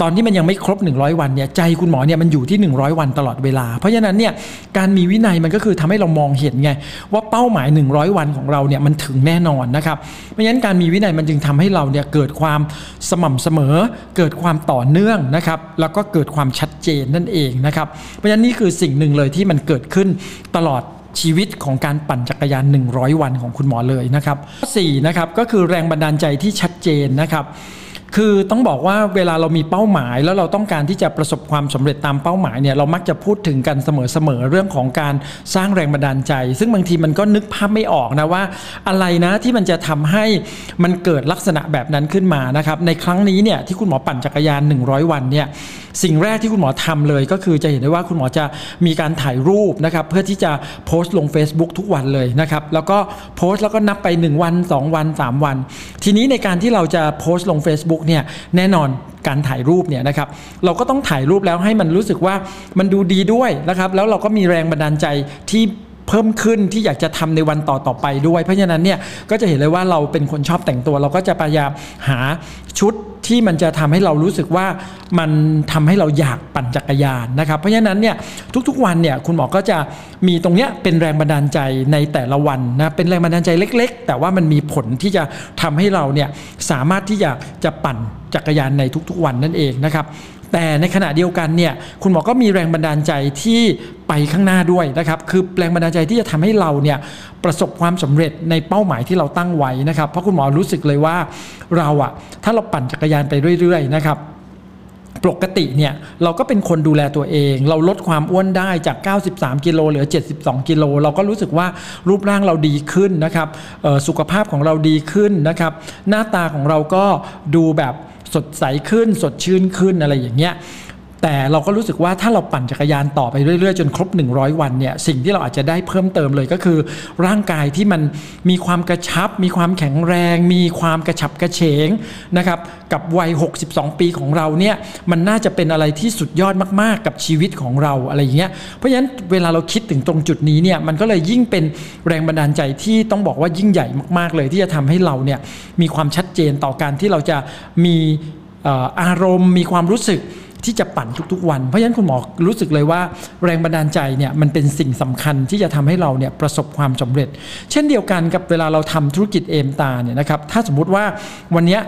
ตอนที่มันยังไม่ครบ 100 วันเนี่ยใจคุณหมอเนี่ยมันอยู่ที่ 100 วันตลอดเวลา เพราะฉะนั้นเนี่ยการมีวินัยมันก็คือทำให้เรามองเห็นไงว่าเป้าหมาย 100 วันของเราเนี่ยมันถึงแน่นอนนะครับเพราะฉะนั้นการมีวินัยมันจึงทำให้เราเนี่ยเกิดความสม่ำเสมอ เกิดความต่อเนื่องนะครับแล้วก็เกิดความชัดเจนนั่นเองนะครับเพราะฉะนั้นนี่คือสิ่งหนึ่งเลยที่มันเกิดขึ้นตลอดชีวิตของการปั่นจักรยาน 100 วันของคุณหมอเลยนะครับ4นะครับก็คือแรงบันดาลใจที่ชัดเจนนะครับ คือต้องบอกว่าเวลาเรามีเป้าหมาย แล้วเราต้องการที่จะประสบความสำเร็จตามเป้าหมายเนี่ยเรามักจะพูดถึงกันเสมอๆเรื่องของการสร้างแรงบันดาลใจ ซึ่งบางทีมันก็นึกภาพไม่ออกนะว่า อะไรนะที่มันจะทำให้มันเกิดลักษณะแบบนั้นขึ้นมานะครับในครั้งนี้เนี่ยที่คุณหมอปั่นจักรยาน 100 วันเนี่ยสิ่งแรกที่คุณหมอทำเลย ก็คือจะเห็นได้ว่าคุณหมอจะมีการถ่ายรูปนะครับเพื่อที่จะโพสต์ลง Facebook ทุกวันเลยนะครับแล้วก็โพสต์แล้วก็นับไป 1 วัน 2 วัน 3 วัน ทีนี้ในการที่เราจะโพสต์ลง Facebook เนี่ยแน่นอนการถ่ายรูปเนี่ยนะครับเราก็ต้องถ่ายรูปแล้วให้มันรู้สึกว่ามันดูดีด้วยนะครับแล้วเราก็มีแรงบันดาลใจที่ เพิ่มขึ้นที่อยากจะทำในวันต่อต่อไปด้วย เพราะฉะนั้นเนี่ยก็จะเห็นเลยว่าเราเป็นคนชอบแต่งตัว เราก็จะพยายามหาชุดที่มันจะทำให้เรารู้สึกว่ามันทำให้เราอยากปั่นจักรยานนะครับ เพราะฉะนั้นเนี่ยทุกๆวันเนี่ยคุณหมอก็จะมีตรงเนี้ยเป็นแรงบันดาลใจในแต่ละวันนะเป็นแรงบันดาลใจเล็ก ๆ แต่ว่ามันมีผลที่จะทำให้เราเนี่ยสามารถที่จะจะปั่นจักรยานในทุกๆวันนั่นเองนะครับ แต่ในขณะเดียวกันเนี่ยคุณหมอก็มีแรงบันดาลใจที่ไปข้างหน้าด้วยนะครับ คือแรงบันดาลใจที่จะทำให้เราเนี่ยประสบความสำเร็จในเป้าหมายที่เราตั้งไว้นะครับ เพราะคุณหมอรู้สึกเลยว่าเราอะถ้าเราปั่นจักรยานไปเรื่อย ๆ นะครับปกติเนี่ยเราก็เป็นคนดูแลตัวเอง เราลดความอ้วนได้จาก 93 กิโลเหลือ 72 กิโลเราก็รู้สึกว่ารูปร่างเราดีขึ้นนะครับสุขภาพของเราดีขึ้นนะครับ หน้าตาของเราก็ดูแบบ สดใสขึ้น สดชื่นขึ้นอะไรอย่างเงี้ย แต่เราก็รู้สึกว่าถ้าเราปั่นจักรยานต่อไปเรื่อยๆ จนครบ 100 วันเนี่ยสิ่งที่เราอาจจะได้เพิ่มเติมเลยก็คือ ร่างกายที่มันมีความกระชับ มีความแข็งแรง มีความกระฉับกระเฉงนะครับกับวัย 62 ปีของเราเนี่ยมันน่าจะเป็นอะไรที่สุดยอดมากๆ กับชีวิตของเราอะไรอย่างเงี้ยเพราะฉะนั้นเวลาเราคิดถึงตรงจุดนี้เนี่ยมันก็เลยยิ่งเป็นแรงบันดาลใจที่ต้องบอกว่ายิ่งใหญ่มากๆ เลยที่จะทำให้เราเนี่ยมีความชัดเจนต่อการที่เราจะมีอารมณ์ มีความรู้สึก ที่จะปั่นทุกๆวัน เพราะฉะนั้นคุณหมอรู้สึกเลยว่า แรงบันดาลใจเนี่ยมันเป็นสิ่งสำคัญที่จะทำให้เราเนี่ยประสบความสำเร็จ เช่นเดียวกันกับเวลาเราทำธุรกิจเอมตาเนี่ยนะครับถ้าสมมุติว่าวันนี้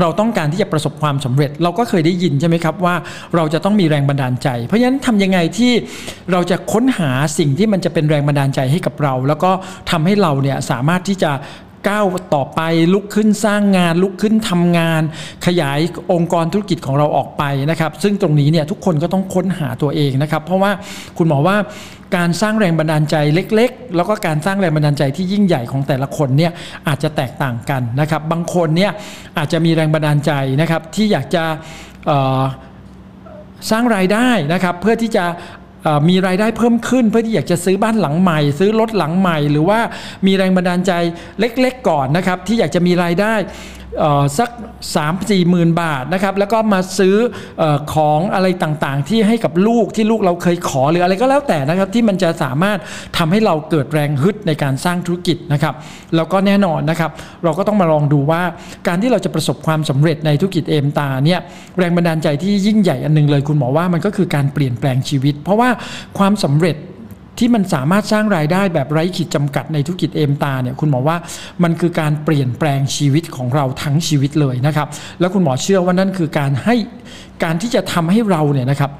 เราต้องการที่จะประสบความสำเร็จ เราก็เคยได้ยินใช่ไหมครับว่าเราจะต้องมีแรงบันดาลใจ เพราะฉะนั้นทำยังไงที่เราจะค้นหาสิ่งที่มันจะเป็นแรงบันดาลใจให้กับเรา แล้วก็ทำให้เราเนี่ยสามารถที่จะ ก้าวต่อไปลุกขึ้นสร้างงาน ลุกขึ้นทำงาน ขยายองค์กรธุรกิจของเราออกไปนะครับ ซึ่งตรงนี้เนี่ยทุกคนก็ต้องค้นหาตัวเองนะครับ เพราะว่าคุณหมอว่าการสร้างแรงบันดาลใจเล็ก ๆ แล้วก็การสร้างแรงบันดาลใจที่ยิ่งใหญ่ของแต่ละคนเนี่ยอาจจะแตกต่างกันนะครับ บางคนเนี่ยอาจจะมีแรงบันดาลใจนะครับที่อยากจะสร้างรายได้นะครับเพื่อที่จะ มีรายได้เพิ่มขึ้น เพื่อที่อยากจะซื้อบ้านหลังใหม่ ซื้อรถหลังใหม่ หรือว่ามีแรงบันดาลใจเล็ก ๆ ก่อนนะครับที่อยากจะมีรายได้ สัก 3 4หมื่นบาทนะครับแล้วก็มาซื้ออของอะไรต่างๆ ที่ให้กับลูกที่ลูกเราเคยขอหรืออะไรก็แล้วแต่นะครับที่มันจะสามารถทำให้เราเกิดแรงฮึดในการสร้างธุรกิจนะครับแล้วก็แน่นอนนะครับ เราก็ต้องมาลองดูว่าการที่เราจะประสบความสำเร็จในธุรกิจเอมตาเนี่ยแรงบันดาลใจที่ยิ่งใหญ่อันนึงเลยคุณหมอว่ามันก็คือการเปลี่ยนแปลงชีวิต เพราะว่าความสำเร็จ ที่มันสามารถสร้างรายได้แบบไร้ขีดจำกัดในธุรกิจเอมตาเนี่ยคุณหมอว่ามันคือการเปลี่ยนแปลงชีวิตของเราทั้งชีวิตเลยนะครับ แล้วคุณหมอเชื่อว่านั่นคือการให้การที่จะทำให้เราเนี่ยนะครับ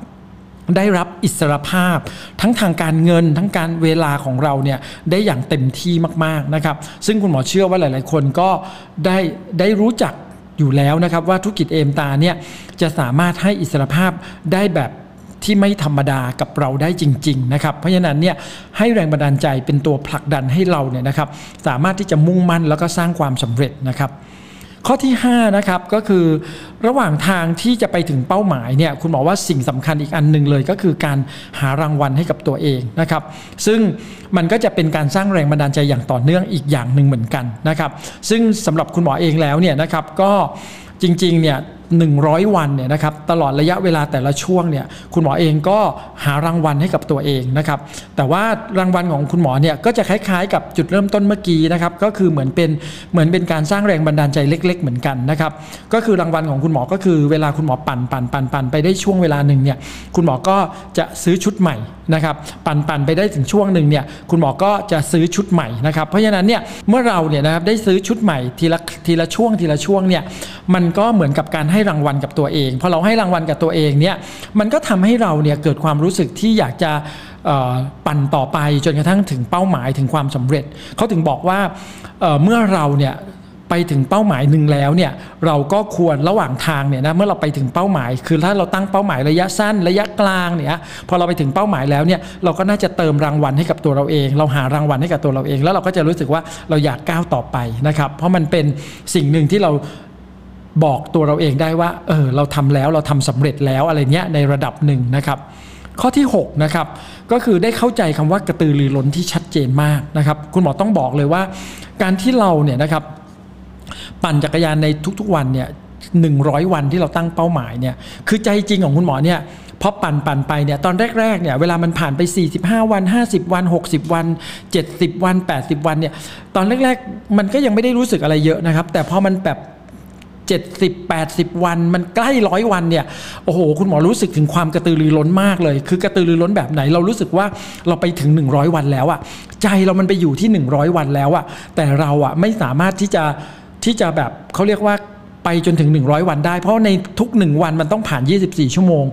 ได้รับอิสรภาพทั้งทางการเงินทั้งการเวลาของเราเนี่ยได้อย่างเต็มที่มากๆนะครับ ซึ่งคุณหมอเชื่อว่าหลาย ๆ คนก็ได้ได้รู้จักอยู่แล้วนะครับว่าธุรกิจเอมตาเนี่ยจะสามารถให้อิสรภาพได้แบบ ที่ไม่ธรรมดากับเราได้จริงๆนะครับเพราะฉะนั้นเนี่ยให้แรงบันดาลใจเป็นตัวผลักดันให้เราเนี่ยนะครับสามารถที่จะมุ่งมั่นแล้วก็สร้างความสำเร็จนะครับข้อที่5นะครับก็คือระหว่างทางที่จะไปถึงเป้าหมายเนี่ยคุณหมอว่าสิ่งสำคัญอีกอันหนึ่งเลยก็คือการหารางวัลให้กับตัวเองนะครับซึ่งมันก็จะเป็นการสร้างแรงบันดาลใจอย่างต่อเนื่องอีกอย่างหนึ่งเหมือนกันนะครับซึ่งสำหรับคุณหมอเองแล้วเนี่ยนะครับก็จริงๆเนี่ย 100 วันเนี่ยนะครับตลอดระยะเวลาแต่ละช่วงเนี่ยคุณหมอเองก็หารางวัลให้กับตัวเองนะครับแต่ว่ารางวัลของคุณหมอเนี่ยก็จะคล้ายๆ กับจุดเริ่มต้นเมื่อกี้นะครับก็คือเหมือนเป็นเหมือนเป็นการสร้างแรงบันดาลใจเล็ก ๆ เหมือนกันนะครับก็คือรางวัลของคุณหมอก็คือเวลาคุณหมอปั่นปั่นปั่นปั่นไปได้ช่วงเวลาหนึ่งเนี่ยคุณหมอก็จะซื้อชุดใหม่นะครับปั่นปั่นไปได้ถึงช่วงหนึ่งเนี่ยคุณหมอก็จะซื้อชุดใหม่นะครับเพราะฉะนั้นเนี่ยเมื่อเราเนี่ยนะครับได้ซื้อชุดใหม่ทีละทีละช่วงทีละช่วงเนี่ยมันก็เหมือนกับการให้รางวัลกับตัวเองพอเราให้รางวัลกับตัวเองเนี่ยมันก็ทำให้เราเนี่ยเกิดความรู้สึกที่อยากจะปั่นต่อไปจนกระทั่งถึงเป้าหมายถึงความสำเร็จเขาถึงบอกว่าเเมื่อเราเนี่ยไปถึงเป้าหมายหนึ่งแล้วเนี่ยเราก็ควรระหว่างทางเนี่ยนะเมื่อเราไปถึงเป้าหมาย คือถ้าเราตั้งเป้าหมายระยะสั้นระยะกลางเนี่ยพอเราไปถึงเป้าหมายแล้วเนี่ยเราก็น่าจะเติมรางวัลให้กับตัวเราเอง เราหารางวัลให้กับตัวเราเอง แล้วเราก็จะรู้สึกว่าเราอยากก้าวต่อไปนะครับเพราะมันเป็นสิ่งหนึ่งที่เรา บอกตัวเราเองได้ว่าเออเราทำแล้วเราทำสำเร็จแล้วอะไรเนี้ยในระดับหนึ่งนะครับ ข้อที่6นะครับก็คือได้เข้าใจคำว่ากระตือรือร้นที่ชัดเจนมากนะครับ คุณหมอต้องบอกเลยว่า การที่เราเนี่ยนะครับปั่นจักรยานในทุกๆวันเนี่ยหนึ่งวันที่เราตั้งเป้าหมายเนี่ยคือใจจริงของคุณหมอเนี่ยพอปั่นปั่นไปเนี่ยตอนแรกๆเนี่ยเวลามันผ่านไป 45 วัน 50 วัน 60 วัน 70 วัน 80 วันเนี่ยตอนแรกๆ มันก็ยังไม่ได้รู้สึกอะไรเยอะนะครับ แต่พอมันแบบ 70 80 วัน มันใกล้ร้อยวันเนี่ยโอ้โห คุณหมอรู้สึกถึงความกระตือรือร้นมากเลย คือกระตือรือร้นแบบไหน เรารู้สึกว่าเราไปถึง 100 วันแล้วอะใจเรามันไปอยู่ที่ 100 วันแล้วอะแต่เราอะไม่สามารถที่จะที่จะแบบเขาเรียกว่าไปจนถึง 100 วันได้ เพราะในทุก 1 วันมันต้องผ่าน 24 ชั่วโมง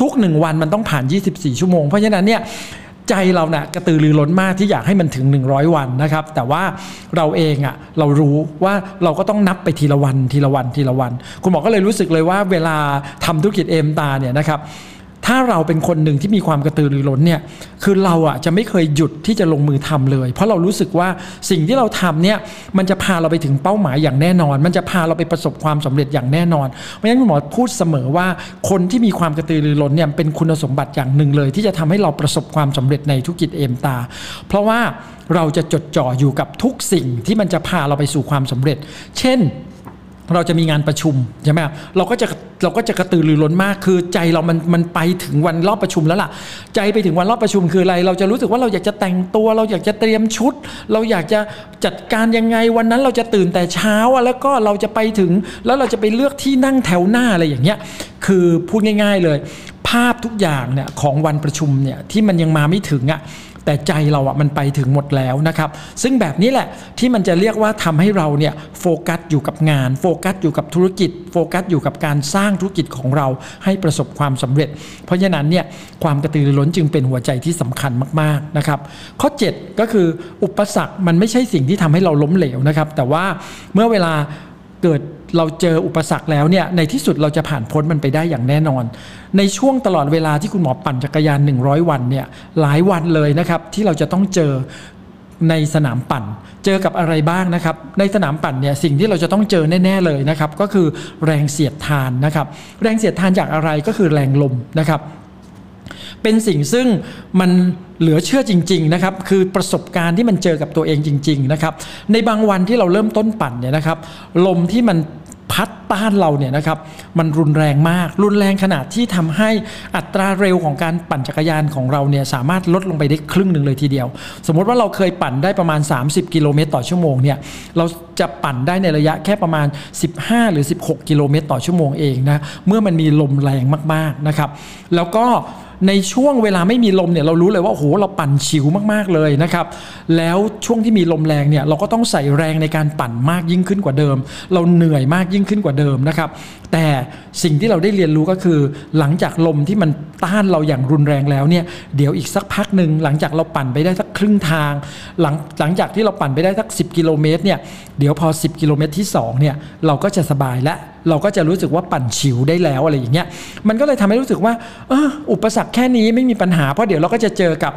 ทุก 1 วันมันต้องผ่าน 24 ชั่วโมง เพราะฉะนั้นเนี่ย ใจเราเนะ่ยกระตือรือร้นมากที่อยากให้มันถึง 100 วันนะครับ แต่ว่าเราเองอะ่ะเรารู้ว่าเราก็ต้องนับไปทีละวันทีละวันทีละวัน คุณหมอก็เลยรู้สึกเลยว่าเวลาทำธุรกิจเอมตาเนี่ยนะครับ ถ้าเราเป็นคนหนึ่งที่มีความกระตือรือร้นเนี่ยคือเราอะจะไม่เคยหยุดที่จะลงมือทำเลย เพราะเรารู้สึกว่าสิ่งที่เราทำเนี่ยมันจะพาเราไปถึงเป้าหมายอย่างแน่นอน มันจะพาเราไปประสบความสำเร็จอย่างแน่นอน เพราะฉะนั้นคุณหมอพูดเสมอว่าคนที่มีความกระตือรือร้นเนี่ยเป็นคุณสมบัติอย่างหนึ่งเลย ที่จะทำให้เราประสบความสำเร็จในธุรกิจเอมตา เพราะว่าเราจะจดจ่ออยู่กับทุกสิ่งที่มันจะพาเราไปสู่ความสำเร็จ เช่น เราจะมีงานประชุมใช่ไหมเราก็จะเราก็จะกระตือรือร้นมากคือใจเรามันมันไปถึงวันรอบประชุมแล้วล่ะ ใจไปถึงวันรอบประชุมคืออะไร เราจะรู้สึกว่าเราอยากจะแต่งตัว เราอยากจะเตรียมชุด เราอยากจะจัดการยังไงวันนั้นเราจะตื่นแต่เช้าแล้วก็เราจะไปถึงแล้วเราจะไปเลือกที่นั่งแถวหน้าอะไรอย่างเงี้ยคือพูดง่าย ๆเลย ภาพทุกอย่างเนี่ยของวันประชุมเนี่ยที่มันยังมาไม่ถึงอะ่ะ แต่ใจเราอะมันไปถึงหมดแล้วนะครับซึ่งแบบนี้แหละที่มันจะเรียกว่าทำให้เราเนี่ยโฟกัสอยู่กับงาน โฟกัสอยู่กับธุรกิจ โฟกัสอยู่กับการสร้างธุรกิจของเราให้ประสบความสำเร็จ เพราะฉะนั้นเนี่ยความกระตือรือร้นจึงเป็นหัวใจที่สำคัญมากๆนะครับข้อ 7 ก็คืออุปสรรคมันไม่ใช่สิ่งที่ทำให้เราล้มเหลวนะครับแต่ว่าเมื่อเวลา เกิดเราเจออุปสรรคแล้วเนี่ยในที่สุดเราจะผ่านพ้นมันไปได้อย่างแน่นอน ในช่วงตลอดเวลาที่คุณหมอปั่นจักรยาน 100 วันเนี่ยหลายวันเลยนะครับที่เราจะต้องเจอในสนามปั่น เจอกับอะไรบ้างนะครับ ในสนามปั่นเนี่ยสิ่งที่เราจะต้องเจอแน่ ๆเลยนะครับ ก็คือแรงเสียดทานนะครับ แรงเสียดทานจากอะไรก็คือแรงลมนะครับ เป็นสิ่งซึ่งมันเหลือเชื่อจริงๆนะครับคือประสบการณ์ที่มันเจอกับตัวเองจริง ๆนะครับ ในบางวันที่เราเริ่มต้นปั่นเนี่ยนะครับลมที่มันพัดต้านเราเนี่ยนะครับมันรุนแรงมาก รุนแรงขนาดที่ทำให้อัตราเร็วของการปั่นจักรยานของเราเนี่ยสามารถลดลงไปได้ครึ่งหนึ่งเลยทีเดียว สมมติว่าเราเคยปั่นได้ประมาณ 30 กิโลเมตรต่อชั่วโมงเนี่ยเราจะปั่นได้ในระยะแค่ประมาณ 15 หรือ 16 กิโลเมตรต่อชั่วโมงเองนะเมื่อมันมีลมแรงมากๆนะครับแล้วก็ ในช่วงเวลาไม่มีลมเนี่ยเรารู้เลยว่าโอ้โหเราปั่นชิวมากๆเลยนะครับแล้วช่วงที่มีลมแรงเนี่ยเราก็ต้องใส่แรงในการปั่นมากยิ่งขึ้นกว่าเดิม เราเหนื่อยมากยิ่งขึ้นกว่าเดิมนะครับแต่สิ่งที่เราได้เรียนรู้ก็คือ หลังจากลมที่มันต้านเราอย่างรุนแรงแล้วเนี่ยเดี๋ยวอีกสักพักหนึ่งหลังจากเราปั่นไปได้สักครึ่งทาง หลังหลังจากที่เราปั่นไปได้สัก 10 กิโลเมตรเนี่ยเดี๋ยวพอ 10 กิโลเมตรที่2เนี่ยเราก็จะสบายและเราก็จะรู้สึกว่าปั่นฉิวได้แล้วอะไรอย่างเงี้ยมันก็เลยทำให้รู้สึกว่าออุปสรรคแค่นี้ไม่มีปัญหาเพราะเดี๋ยวเราก็จะเจอกับ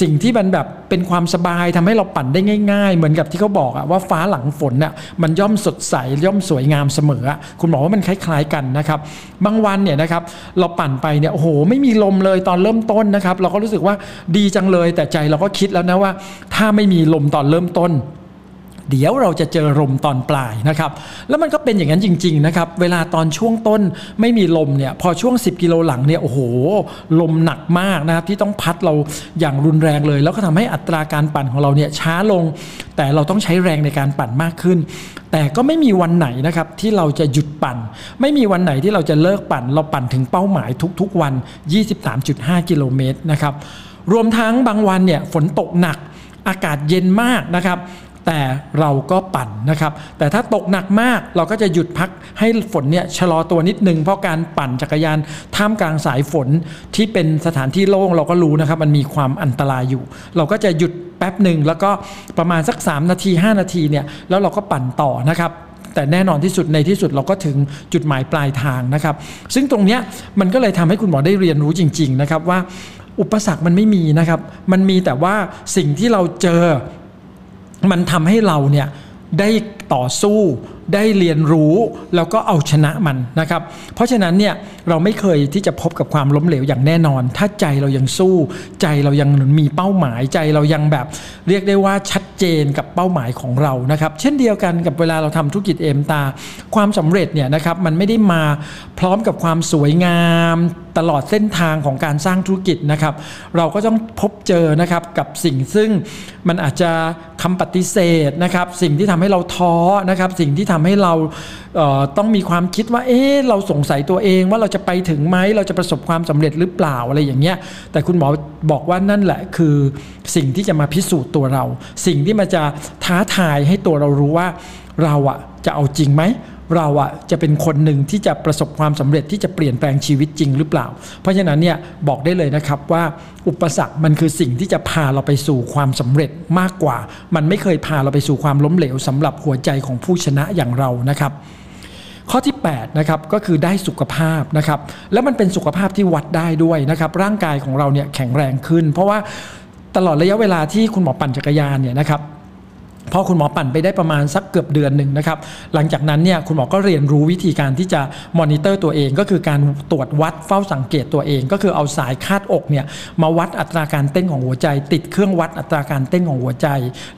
สิ่งที่มันแบบเป็นความสบายทำให้เราปั่นได้ง่ายๆ เหมือนกับที่เขาบอกอะว่าฟ้าหลังฝนน่ะมันย่อมสดใสย่อมสวยงามเสมอคุณบอกว่ามันคล้ายๆกันนะครับบางวันเนี่ยนะครับเราปั่นไปเนี่ยโอ้โหไม่มีลมเลยตอนเริ่มต้นนะครับ เราก็รู้สึกว่าดีจังเลยแต่ใจเราก็คิดแล้วนะว่า ถ้าไม่มีลมตอนเริ่มต้น เดี๋ยวเราจะเจอลมตอนปลายนะครับ แล้วมันก็เป็นอย่างนั้นจริง ๆ นะครับ เวลาตอนช่วงต้นไม่มีลมเนี่ย พอช่วง 10 กิโลหลังเนี่ย โอ้โห ลมหนักมากนะครับ ที่ต้องพัดเราอย่างรุนแรงเลย แล้วก็ทำให้อัตราการปั่นของเราเนี่ยช้าลง แต่เราต้องใช้แรงในการปั่นมากขึ้น แต่ก็ไม่มีวันไหนนะครับที่เราจะหยุดปั่น ไม่มีวันไหนที่เราจะเลิกปั่น เราปั่นถึงเป้าหมายทุก ๆ วัน 23.5 กิโลเมตรนะครับ รวมทั้งบางวันเนี่ยฝนตกหนักอากาศเย็นมากนะครับ แต่เราก็ปั่นนะครับ แต่ถ้าตกหนักมากเราก็จะหยุดพักให้ฝนเนี่ยชะลอตัวนิดนึง เพราะการปั่นจักรยานท่ามกลางสายฝนที่เป็นสถานที่โล่งเราก็รู้นะครับ มันมีความอันตรายอยู่ เราก็จะหยุดแป๊บหนึ่งแล้วก็ประมาณสัก 3 นาที 5 นาทีเนี่ยแล้วเราก็ปั่นต่อนะครับแต่แน่นอนที่สุดในที่สุดเราก็ถึงจุดหมายปลายทางนะครับ ซึ่งตรงเนี้ยมันก็เลยทำให้คุณหมอได้เรียนรู้จริง ๆ นะครับว่าอุปสรรคมันไม่มีนะครับ มันมีแต่ว่าสิ่งที่เราเจอ มันทำให้เราเนี่ยได้ต่อสู้ได้เรียนรู้แล้วก็เอาชนะมันนะครับ เพราะฉะนั้นเนี่ยเราไม่เคยที่จะพบกับความล้มเหลวอย่างแน่นอน ถ้าใจเรายังสู้ ใจเรายังมีเป้าหมายใจเรายังแบบ เรียกได้ว่าชัดเจนกับเป้าหมายของเรานะครับ เช่นเดียวกันกับเวลาเราทำธุรกิจเอ็มตา ความสำเร็จเนี่ยนะครับมันไม่ได้มาพร้อมกับความสวยงามตลอดเส้นทางของการสร้างธุรกิจนะครับ เราก็ต้องพบเจอนะครับกับสิ่งซึ่งมันอาจจะ คำปฏิเสธนะครับ สิ่งที่ทำให้เราท้อนะครับ สิ่งที่ทำให้เราเต้องมีความคิดว่า เอ๊เราสงสัยตัวเองว่าเราจะไปถึงไหมเราจะประสบความสำเร็จหรือเปล่าอะไรอย่างเงี้ย แต่คุณหมอบอกว่านั่นแหละคือสิ่งที่จะมาพิสูจน์ตัวเรา สิ่งที่มันจะท้าทายให้ตัวเรารู้ว่าเราอะจะเอาจริงไหม เราอะจะเป็นคนหนึ่งที่จะประสบความสำเร็จที่จะเปลี่ยนแปลงชีวิตจริงหรือเปล่า เพราะฉะนั้นเนี่ยบอกได้เลยนะครับว่าอุปสรรคมันคือสิ่งที่จะพาเราไปสู่ความสำเร็จมากกว่า มันไม่เคยพาเราไปสู่ความล้มเหลวสำหรับหัวใจของผู้ชนะอย่างเรานะครับข้อที่8นะครับก็คือได้สุขภาพนะครับแล้วมันเป็นสุขภาพที่วัดได้ด้วยนะครับร่างกายของเราเนี่ยแข็งแรงขึ้น เพราะว่าตลอดระยะเวลาที่คุณหมอปั่นจักรยานเนี่ยนะครับ พอคุณหมอปั่นไปได้ประมาณสักเกือบเดือนหนึ่งนะครับ หลังจากนั้นเนี่ยคุณหมอก็เรียนรู้วิธีการที่จะมอนิเตอร์ตัวเอง ก็คือการตรวจวัดเฝ้าสังเกตตัวเอง ก็คือเอาสายคาดอกเนี่ยมาวัดอัตราการเต้นของหัวใจ ติดเครื่องวัดอัตราการเต้นของหัวใจ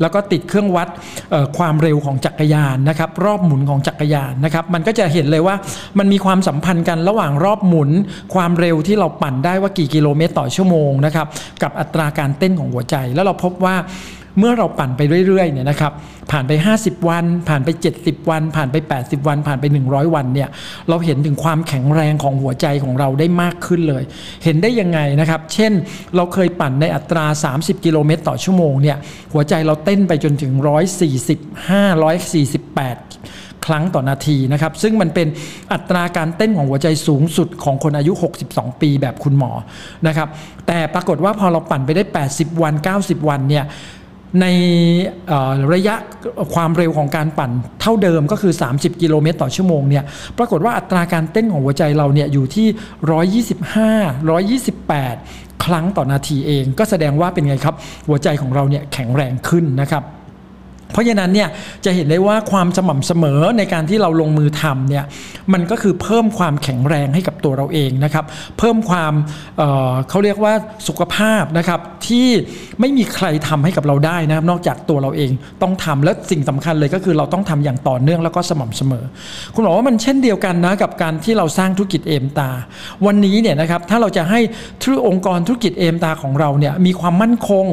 แล้วก็ติดเครื่องวัดความเร็วของจักรยานนะครับรอบหมุนของจักรยานนะครับมันก็จะเห็นเลยว่ามันมีความสัมพันธ์กันระหว่างรอบหมุน ความเร็วที่เราปั่นได้ว่ากี่กิโลเมตรต่อชั่วโมงนะครับกับอัตราการเต้นของหัวใจ แล้วเราพบว่า เมื่อเราปั่นไปเรื่อยๆเนี่ยนะครับผ่านไป 50 วัน ผ่านไป 70 วัน ผ่านไป 80 วัน ผ่านไป 100 วันเนี่ยเราเห็นถึงความแข็งแรงของหัวใจของเราได้มากขึ้นเลย เห็นได้ยังไงนะครับ เช่นเราเคยปั่นในอัตรา 30 กิโลเมตรต่อชั่วโมงเนี่ยหัวใจเราเต้นไปจนถึง 145 148ครั้งต่อนาทีนะครับซึ่งมันเป็นอัตราการเต้นของหัวใจสูงสุดของคนอายุ 62 ปีแบบคุณหมอนะครับแต่ปรากฏว่าพอเราปั่นไปได้ 80 วัน 90 วันเนี่ย ในระยะความเร็วของการปั่นเท่าเดิมก็คือ 30 กิโลเมตรต่อชั่วโมงเนี่ยปรากฏว่าอัตราการเต้นของหัวใจเราเนี่ยอยู่ที่ 125 128 ครั้งต่อนาทีเอง ก็แสดงว่าเป็นไงครับ หัวใจของเราเนี่ยแข็งแรงขึ้นนะครับ เพราะฉะนั้นเนี่ยจะเห็นได้ว่าความสม่ำเสมอในการที่เราลงมือทำเนี่ยมันก็คือเพิ่มความแข็งแรงให้กับตัวเราเองนะครับ เพิ่มความเเขาเรียกว่าสุขภาพนะครับที่ไม่มีใครทำให้กับเราได้นะครับ นอกจากตัวเราเองต้องทำและสิ่งสำคัญเลยก็คือเราต้องทำอย่างต่อเนื่องแล้วก็สม่ำเสมอ คุณบอกว่ามันเช่นเดียวกันนะกับการที่เราสร้างธุรกิจเอมตา วันนี้เนี่ยนะครับถ้าเราจะให้ธุรองค์กรธุรกิจเอมตาของเราเนี่ยมีความมั่นคง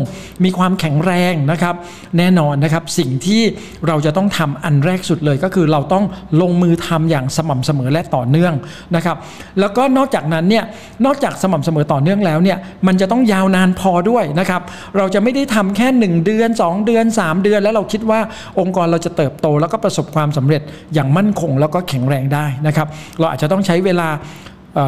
มีความแข็งแรงนะครับ แน่นอนนะครับสิ่งที่เราจะต้องทำอันแรกสุดเลยก็คือเราต้องลงมือทำอย่างสม่ำเสมอและต่อเนื่องนะครับ แล้วก็นอกจากนั้นเนี่ยนอกจากสม่ำเสมอต่อเนื่องแล้วเนี่ยมันจะต้องยาวนานพอด้วยนะครับ เราจะไม่ได้ทำแค่ 1 เดือน 2 เดือน 3 เดือน แล้วเราคิดว่าองค์กรเราจะเติบโต แล้วก็ประสบความสำเร็จอย่างมั่นคง แล้วก็แข็งแรงได้นะครับ เราอาจจะต้องใช้เวลา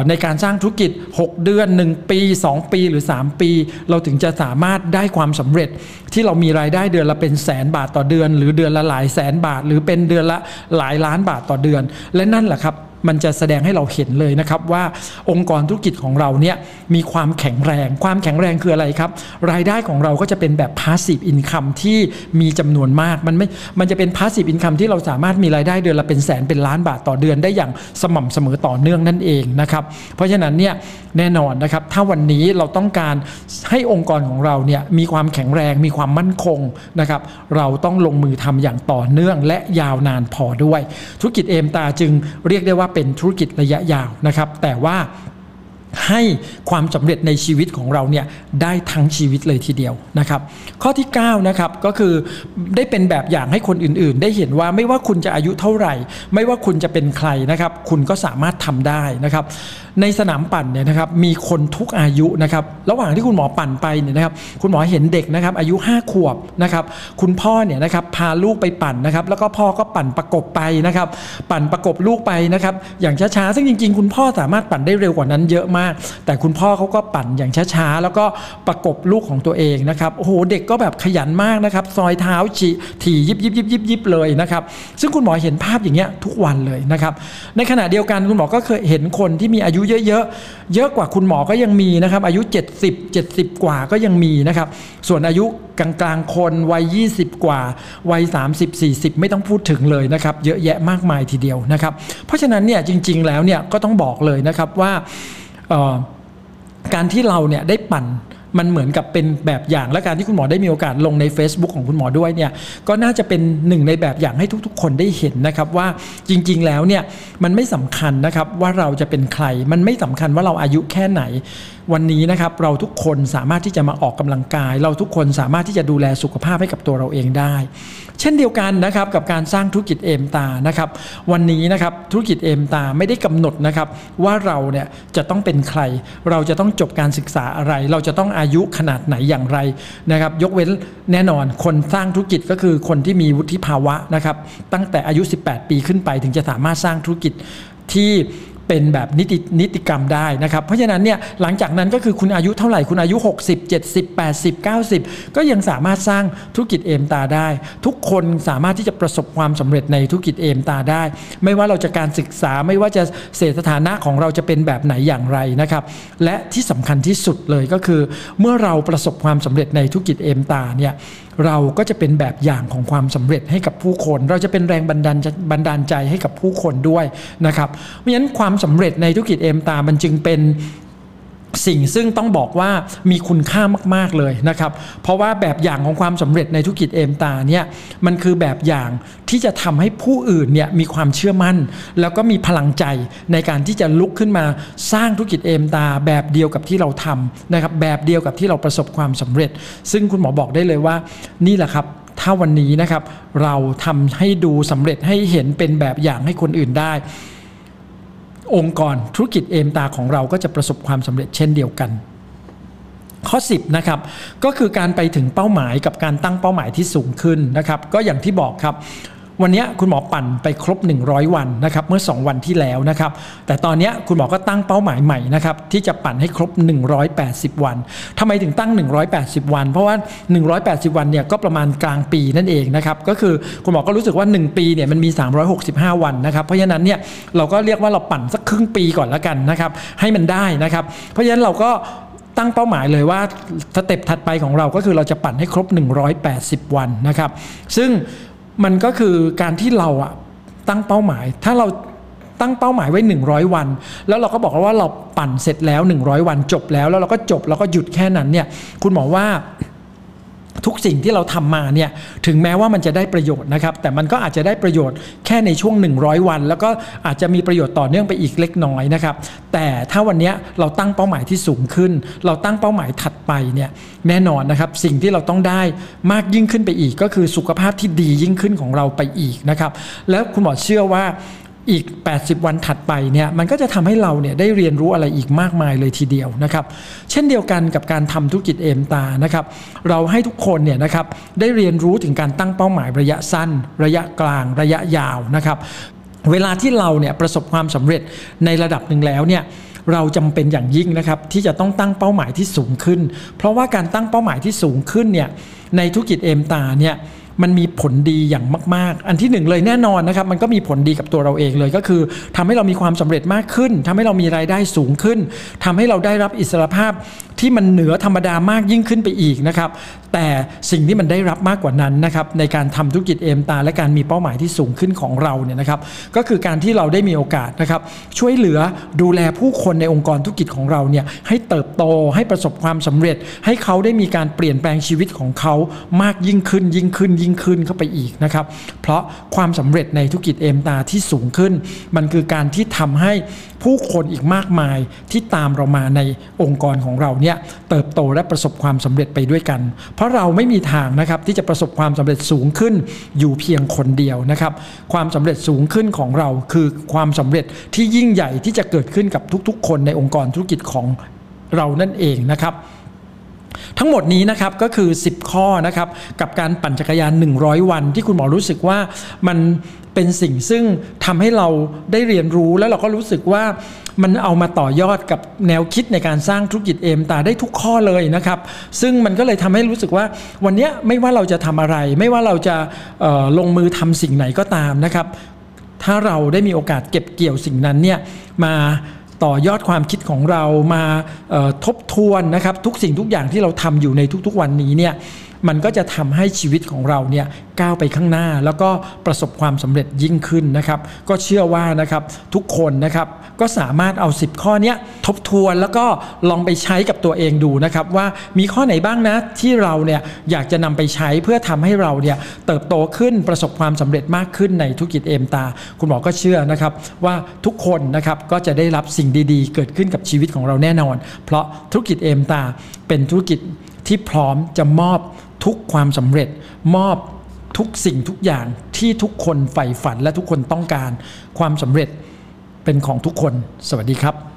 ในการสร้างธุรกิจ 6 เดือน 1 ปี 2 ปีหรือ 3 ปี เราถึงจะสามารถได้ความสำเร็จ ที่เรามีรายได้เดือนละเป็นแสนบาทต่อเดือน หรือเดือนละหลายแสนบาท หรือเป็นเดือนละหลายล้านบาทต่อเดือน และนั่นแหละครับ มันจะแสดงให้เราเห็นเลยนะครับว่าองค์กรธุรกิจของเราเนี่ยมีความแข็งแรง ความแข็งแรงคืออะไรครับ รายได้ของเราก็จะเป็นแบบ passive income ที่มีจำนวนมาก มันไม่ มันจะเป็น passive income ที่เราสามารถมีรายได้เดือนละเป็นแสนเป็นล้านบาทต่อเดือนได้อย่างสม่ำเสมอต่อเนื่องนั่นเองนะครับ เพราะฉะนั้นเนี่ยแน่นอนนะครับ ถ้าวันนี้เราต้องการให้องค์กรของเราเนี่ยมีความแข็งแรงมีความมั่นคงนะครับ เราต้องลงมือทำอย่างต่อเนื่องและยาวนานพอด้วย ธุรกิจเอมตาจึงเรียกได้ว่าเป็นธุรกิจระยะยาวนะครับ แต่ว่าให้ความสำเร็จในชีวิตของเราเนี่ยได้ทั้งชีวิตเลยทีเดียวนะครับ ข้อที่9นะครับก็คือได้เป็นแบบอย่างให้คนอื่นๆ ได้เห็นว่าไม่ว่าคุณจะอายุเท่าไหร่ ไม่ว่าคุณจะเป็นใครนะครับ คุณก็สามารถทำได้นะครับในสนามปั่นเนี่ยนะครับมีคนทุกอายุนะครับระหว่างที่คุณหมอปั่นไปเนี่ยนะครับคุณหมอเห็นเด็กนะครับอายุ 5 ขวบนะครับคุณพ่อเนี่ยนะครับพาลูกไปปั่นนะครับแล้วก็พ่อก็ปั่นประกบไปนะครับปั่นประกบลูกไปนะครับอย่างช้าๆซึ่งจริง ๆ คุณพ่อสามารถปั่นได้เร็วกว่านั้นเยอะมาก แต่คุณพ่อเขาก็ปั่นอย่างช้าๆแล้วก็ประกบลูกของตัวเองนะครับโอ้โหเด็กก็แบบขยันมากนะครับซอยเท้าฉีถี่ยิบยิบยิบยิบยิบเลยนะครับซึ่งคุณหมอเห็นภาพอย่างเงี้ยทุกวันเลยนะครับในขณะเดียวกันคุณหมอก็เคยเห็นคนที่มีอายุเยอะๆ เยอะกว่าคุณหมอก็ยังมีนะครับ อายุ 70 70 กว่าก็ยังมีนะครับ ส่วนอายุกลางๆ คนวัย 20 กว่า วัย 30 40 ไม่ต้องพูดถึงเลยนะครับ เยอะแยะมากมายทีเดียวนะครับ เพราะฉะนั้นเนี่ยจริง ๆ แล้วเนี่ยก็ต้องบอกเลยนะครับว่าการที่เราเนี่ยได้ปั่น มันเหมือนกับเป็นแบบอย่างและการที่คุณหมอได้มีโอกาสลงใน Facebook ของคุณหมอด้วยเนี่ยก็น่าจะเป็นหนึ่งในแบบอย่างให้ทุกๆ คนได้เห็นนะครับว่าจริง ๆ แล้วเนี่ยมันไม่สำคัญนะครับว่าเราจะเป็นใคร มันไม่สำคัญว่าเราอายุแค่ไหน วันนี้นะครับเราทุกคนสามารถที่จะมาออกกำลังกาย เราทุกคนสามารถที่จะดูแลสุขภาพให้กับตัวเราเองได้ เช่นเดียวกันนะครับกับการสร้างธุรกิจเอมตานะครับวันนี้นะครับธุรกิจเอมตาไม่ได้กำหนดนะครับว่าเราเนี่ยจะต้องเป็นใคร เราจะต้องจบการศึกษาอะไร เราจะต้องอายุขนาดไหนอย่างไรนะครับ ยกเว้นแน่นอนคนสร้างธุรกิจก็คือคนที่มีวุฒิภาวะนะครับ ตั้งแต่อายุ 18 ปีขึ้นไปถึงจะสามารถสร้างธุรกิจที่ เป็นแบบนิตินิติกรรมได้นะครับ เพราะฉะนั้นเนี่ยหลังจากนั้นก็คือคุณอายุเท่าไหร่คุณอายุ 60 70 80 90 ก็ยังสามารถสร้างธุรกิจเอมตาได้ ทุกคนสามารถที่จะประสบความสำเร็จในธุรกิจเอมตาได้ ไม่ว่าเราจะการศึกษาไม่ว่าจะเศรษฐฐานะของเราจะเป็นแบบไหนอย่างไรนะครับ และที่สำคัญที่สุดเลยก็คือ เมื่อเราประสบความสำเร็จในธุรกิจเอมตาเนี่ย เราก็จะเป็นแบบอย่างของความสำเร็จให้กับผู้คน เราจะเป็นแรงบันดาลบันดาลใจให้กับผู้คนด้วยนะครับเพราะฉะนั้นความสำเร็จในธุรกิจเอมตามันจึงเป็น สิ่งซึ่งต้องบอกว่ามีคุณค่ามาก ๆ เลยนะครับ เพราะว่าแบบอย่างของความสำเร็จในธุรกิจเอมตาเนี่ยมันคือแบบอย่างที่จะทำให้ผู้อื่นเนี่ยมีความเชื่อมั่น แล้วก็มีพลังใจในการที่จะลุกขึ้นมาสร้างธุรกิจเอมตา แบบเดียวกับที่เราทำนะครับแบบเดียวกับที่เราประสบความสำเร็จ ซึ่งคุณหมอบอกได้เลยว่านี่แหละครับถ้าวันนี้นะครับเราทำให้ดูสำเร็จให้เห็นเป็นแบบอย่างให้คนอื่นได้ องค์กรธุรกิจเอมตาของเราก็จะประสบความสำเร็จเช่นเดียวกัน ข้อ 10นะครับก็คือการไปถึงเป้าหมายกับการตั้งเป้าหมายที่สูงขึ้นนะครับ ก็อย่างที่บอกครับ วันนี้คุณหมอปั่นไปครบ 100 วันนะครับเมื่อ 2 วันที่แล้วนะครับแต่ตอนนี้คุณหมอก็ตั้งเป้าหมายใหม่นะครับที่จะปั่นให้ครบ 180 วันทำไมถึงตั้ง 180 วัน เพราะว่า 180 วันเนี่ยก็ประมาณกลางปีนั่นเองนะครับก็คือคุณหมอก็รู้สึกว่า 1 ปีเนี่ยมันมี 365 วันนะครับเพราะฉะนั้นเนี่ยเราก็เรียกว่าเราปั่นสักครึ่งปีก่อนแล้วกันนะครับให้มันได้นะครับ เพราะฉะนั้นเราก็ตั้งเป้าหมายเลยว่าสเต็ปถัดไปของเราก็คือเราจะปั่นให้ครบ 180 วันนะครับ ซึ่ง มันก็คือการที่เราอะตั้งเป้าหมาย ถ้าเราตั้งเป้าหมายไว้ 100 วัน แล้วเราก็บอกว่าเราปั่นเสร็จแล้ว 100 วันจบแล้ว แล้วเราก็จบแล้วก็หยุดแค่นั้นเนี่ยคุณหมอว่า ทุกสิ่งที่เราทำมาเนี่ยถึงแม้ว่ามันจะได้ประโยชน์นะครับ แต่มันก็อาจจะได้ประโยชน์แค่ในช่วง 100 วัน แล้วก็อาจจะมีประโยชน์ต่อเนื่องไปอีกเล็กน้อยนะครับ แต่ถ้าวันนี้เราตั้งเป้าหมายที่สูงขึ้น เราตั้งเป้าหมายถัดไปเนี่ยแน่นอนนะครับ สิ่งที่เราต้องได้มากยิ่งขึ้นไปอีก ก็คือสุขภาพที่ดียิ่งขึ้นของเราไปอีกนะครับ แล้วคุณหมอเชื่อว่า อีก 80 วันถัดไปเนี่ยมันก็จะทำให้เราเนี่ยได้เรียนรู้อะไรอีกมากมายเลยทีเดียวนะครับ เช่นเดียวกันกับการทำธุรกิจเอมตานะครับ เราให้ทุกคนเนี่ยนะครับได้เรียนรู้ถึงการตั้งเป้าหมายระยะสั้น ระยะกลาง ระยะยาวนะครับ เวลาที่เราเนี่ยประสบความสำเร็จในระดับหนึ่งแล้วเนี่ยเราจำเป็นอย่างยิ่งนะครับที่จะต้องตั้งเป้าหมายที่สูงขึ้น เพราะว่าการตั้งเป้าหมายที่สูงขึ้นเนี่ยในธุรกิจเอมตาเนี่ย มันมีผลดีอย่างมาก ๆ อันที่หนึ่งเลยแน่นอนนะครับมันก็มีผลดีกับตัวเราเองเลยก็คือทำให้เรามีความสำเร็จมากขึ้นทำให้เรามีรายได้สูงขึ้นทำให้เราได้รับอิสรภาพที่มันเหนือธรรมดามากยิ่งขึ้นไปอีกนะครับแต่สิ่งที่มันได้รับมากกว่านั้นนะครับในการทำธุรกิจเอมตา และการมีเป้าหมายที่สูงขึ้นของเราเนี่ยนะครับก็คือการที่เราได้มีโอกาสนะครับช่วยเหลือดูแลผู้คนในองค์กรธุรกิจของเราเนี่ยให้เติบโตให้ประสบความสำเร็จ ให้เขาได้มีการเปลี่ยนแปลงชีวิตของเขามากยิ่งขึ้นยิ่งขึ้นยิ่งขึ้นเข้าไปอีกนะครับ เพราะความสำเร็จในธุรกิจเอมตาที่สูงขึ้น มันคือการที่ทำให้ผู้คนอีกมากมายที่ตามเรามาในองค์กรของเราเนี่ยเติบโตและประสบความสำเร็จไปด้วยกัน เพราะเราไม่มีทางนะครับที่จะประสบความสำเร็จสูงขึ้นอยู่เพียงคนเดียวนะครับ ความสำเร็จสูงขึ้นของเราคือความสำเร็จที่ยิ่งใหญ่ที่จะเกิดขึ้นกับทุกๆ คนในองค์กรธุรกิจของเรานั่นเองนะครับ ทั้งหมดนี้นะครับก็คือ 10 ข้อนะครับกับการปั่นจักรยาน 100 วันที่คุณหมอรู้สึกว่ามันเป็นสิ่งซึ่งทำให้เราได้เรียนรู้แล้วเราก็รู้สึกว่ามันเอามาต่อยอดกับแนวคิดในการสร้างธุรกิจเอมตาได้ทุกข้อเลยนะครับ ซึ่งมันก็เลยทำให้รู้สึกว่าวันนี้ไม่ว่าเราจะทำอะไร ไม่ว่าเราจะลงมือทำสิ่งไหนก็ตามนะครับ ถ้าเราได้มีโอกาสเก็บเกี่ยวสิ่งนั้นเนี่ยมา ต่อยอดความคิดของเรามาทบทวนนะครับทุกสิ่งทุกอย่างที่เราทำอยู่ในทุกๆวันนี้เนี่ย มันก็จะทำให้ชีวิตของเราเนี่ยก้าวไปข้างหน้าแล้วก็ประสบความสำเร็จยิ่งขึ้นนะครับ ก็เชื่อว่านะครับทุกคนนะครับก็สามารถเอา 10 ข้อนี้ทบทวนแล้วก็ลองไปใช้กับตัวเองดูนะครับ ว่ามีข้อไหนบ้างนะที่เราเนี่ยอยากจะนำไปใช้เพื่อทำให้เราเนี่ยเติบโตขึ้นประสบความสำเร็จมากขึ้นในธุรกิจเอมตา คุณหมอก็เชื่อนะครับว่าทุกคนนะครับก็จะได้รับสิ่งดีๆ เกิดขึ้นกับชีวิตของเราแน่นอน เพราะธุรกิจเอมตาเป็นธุรกิจที่พร้อมจะมอบ ทุกความสำเร็จมอบทุกสิ่งทุกอย่างที่ทุกคนใฝ่ฝันและทุกคนต้องการความสำเร็จเป็นของทุกคน สวัสดีครับ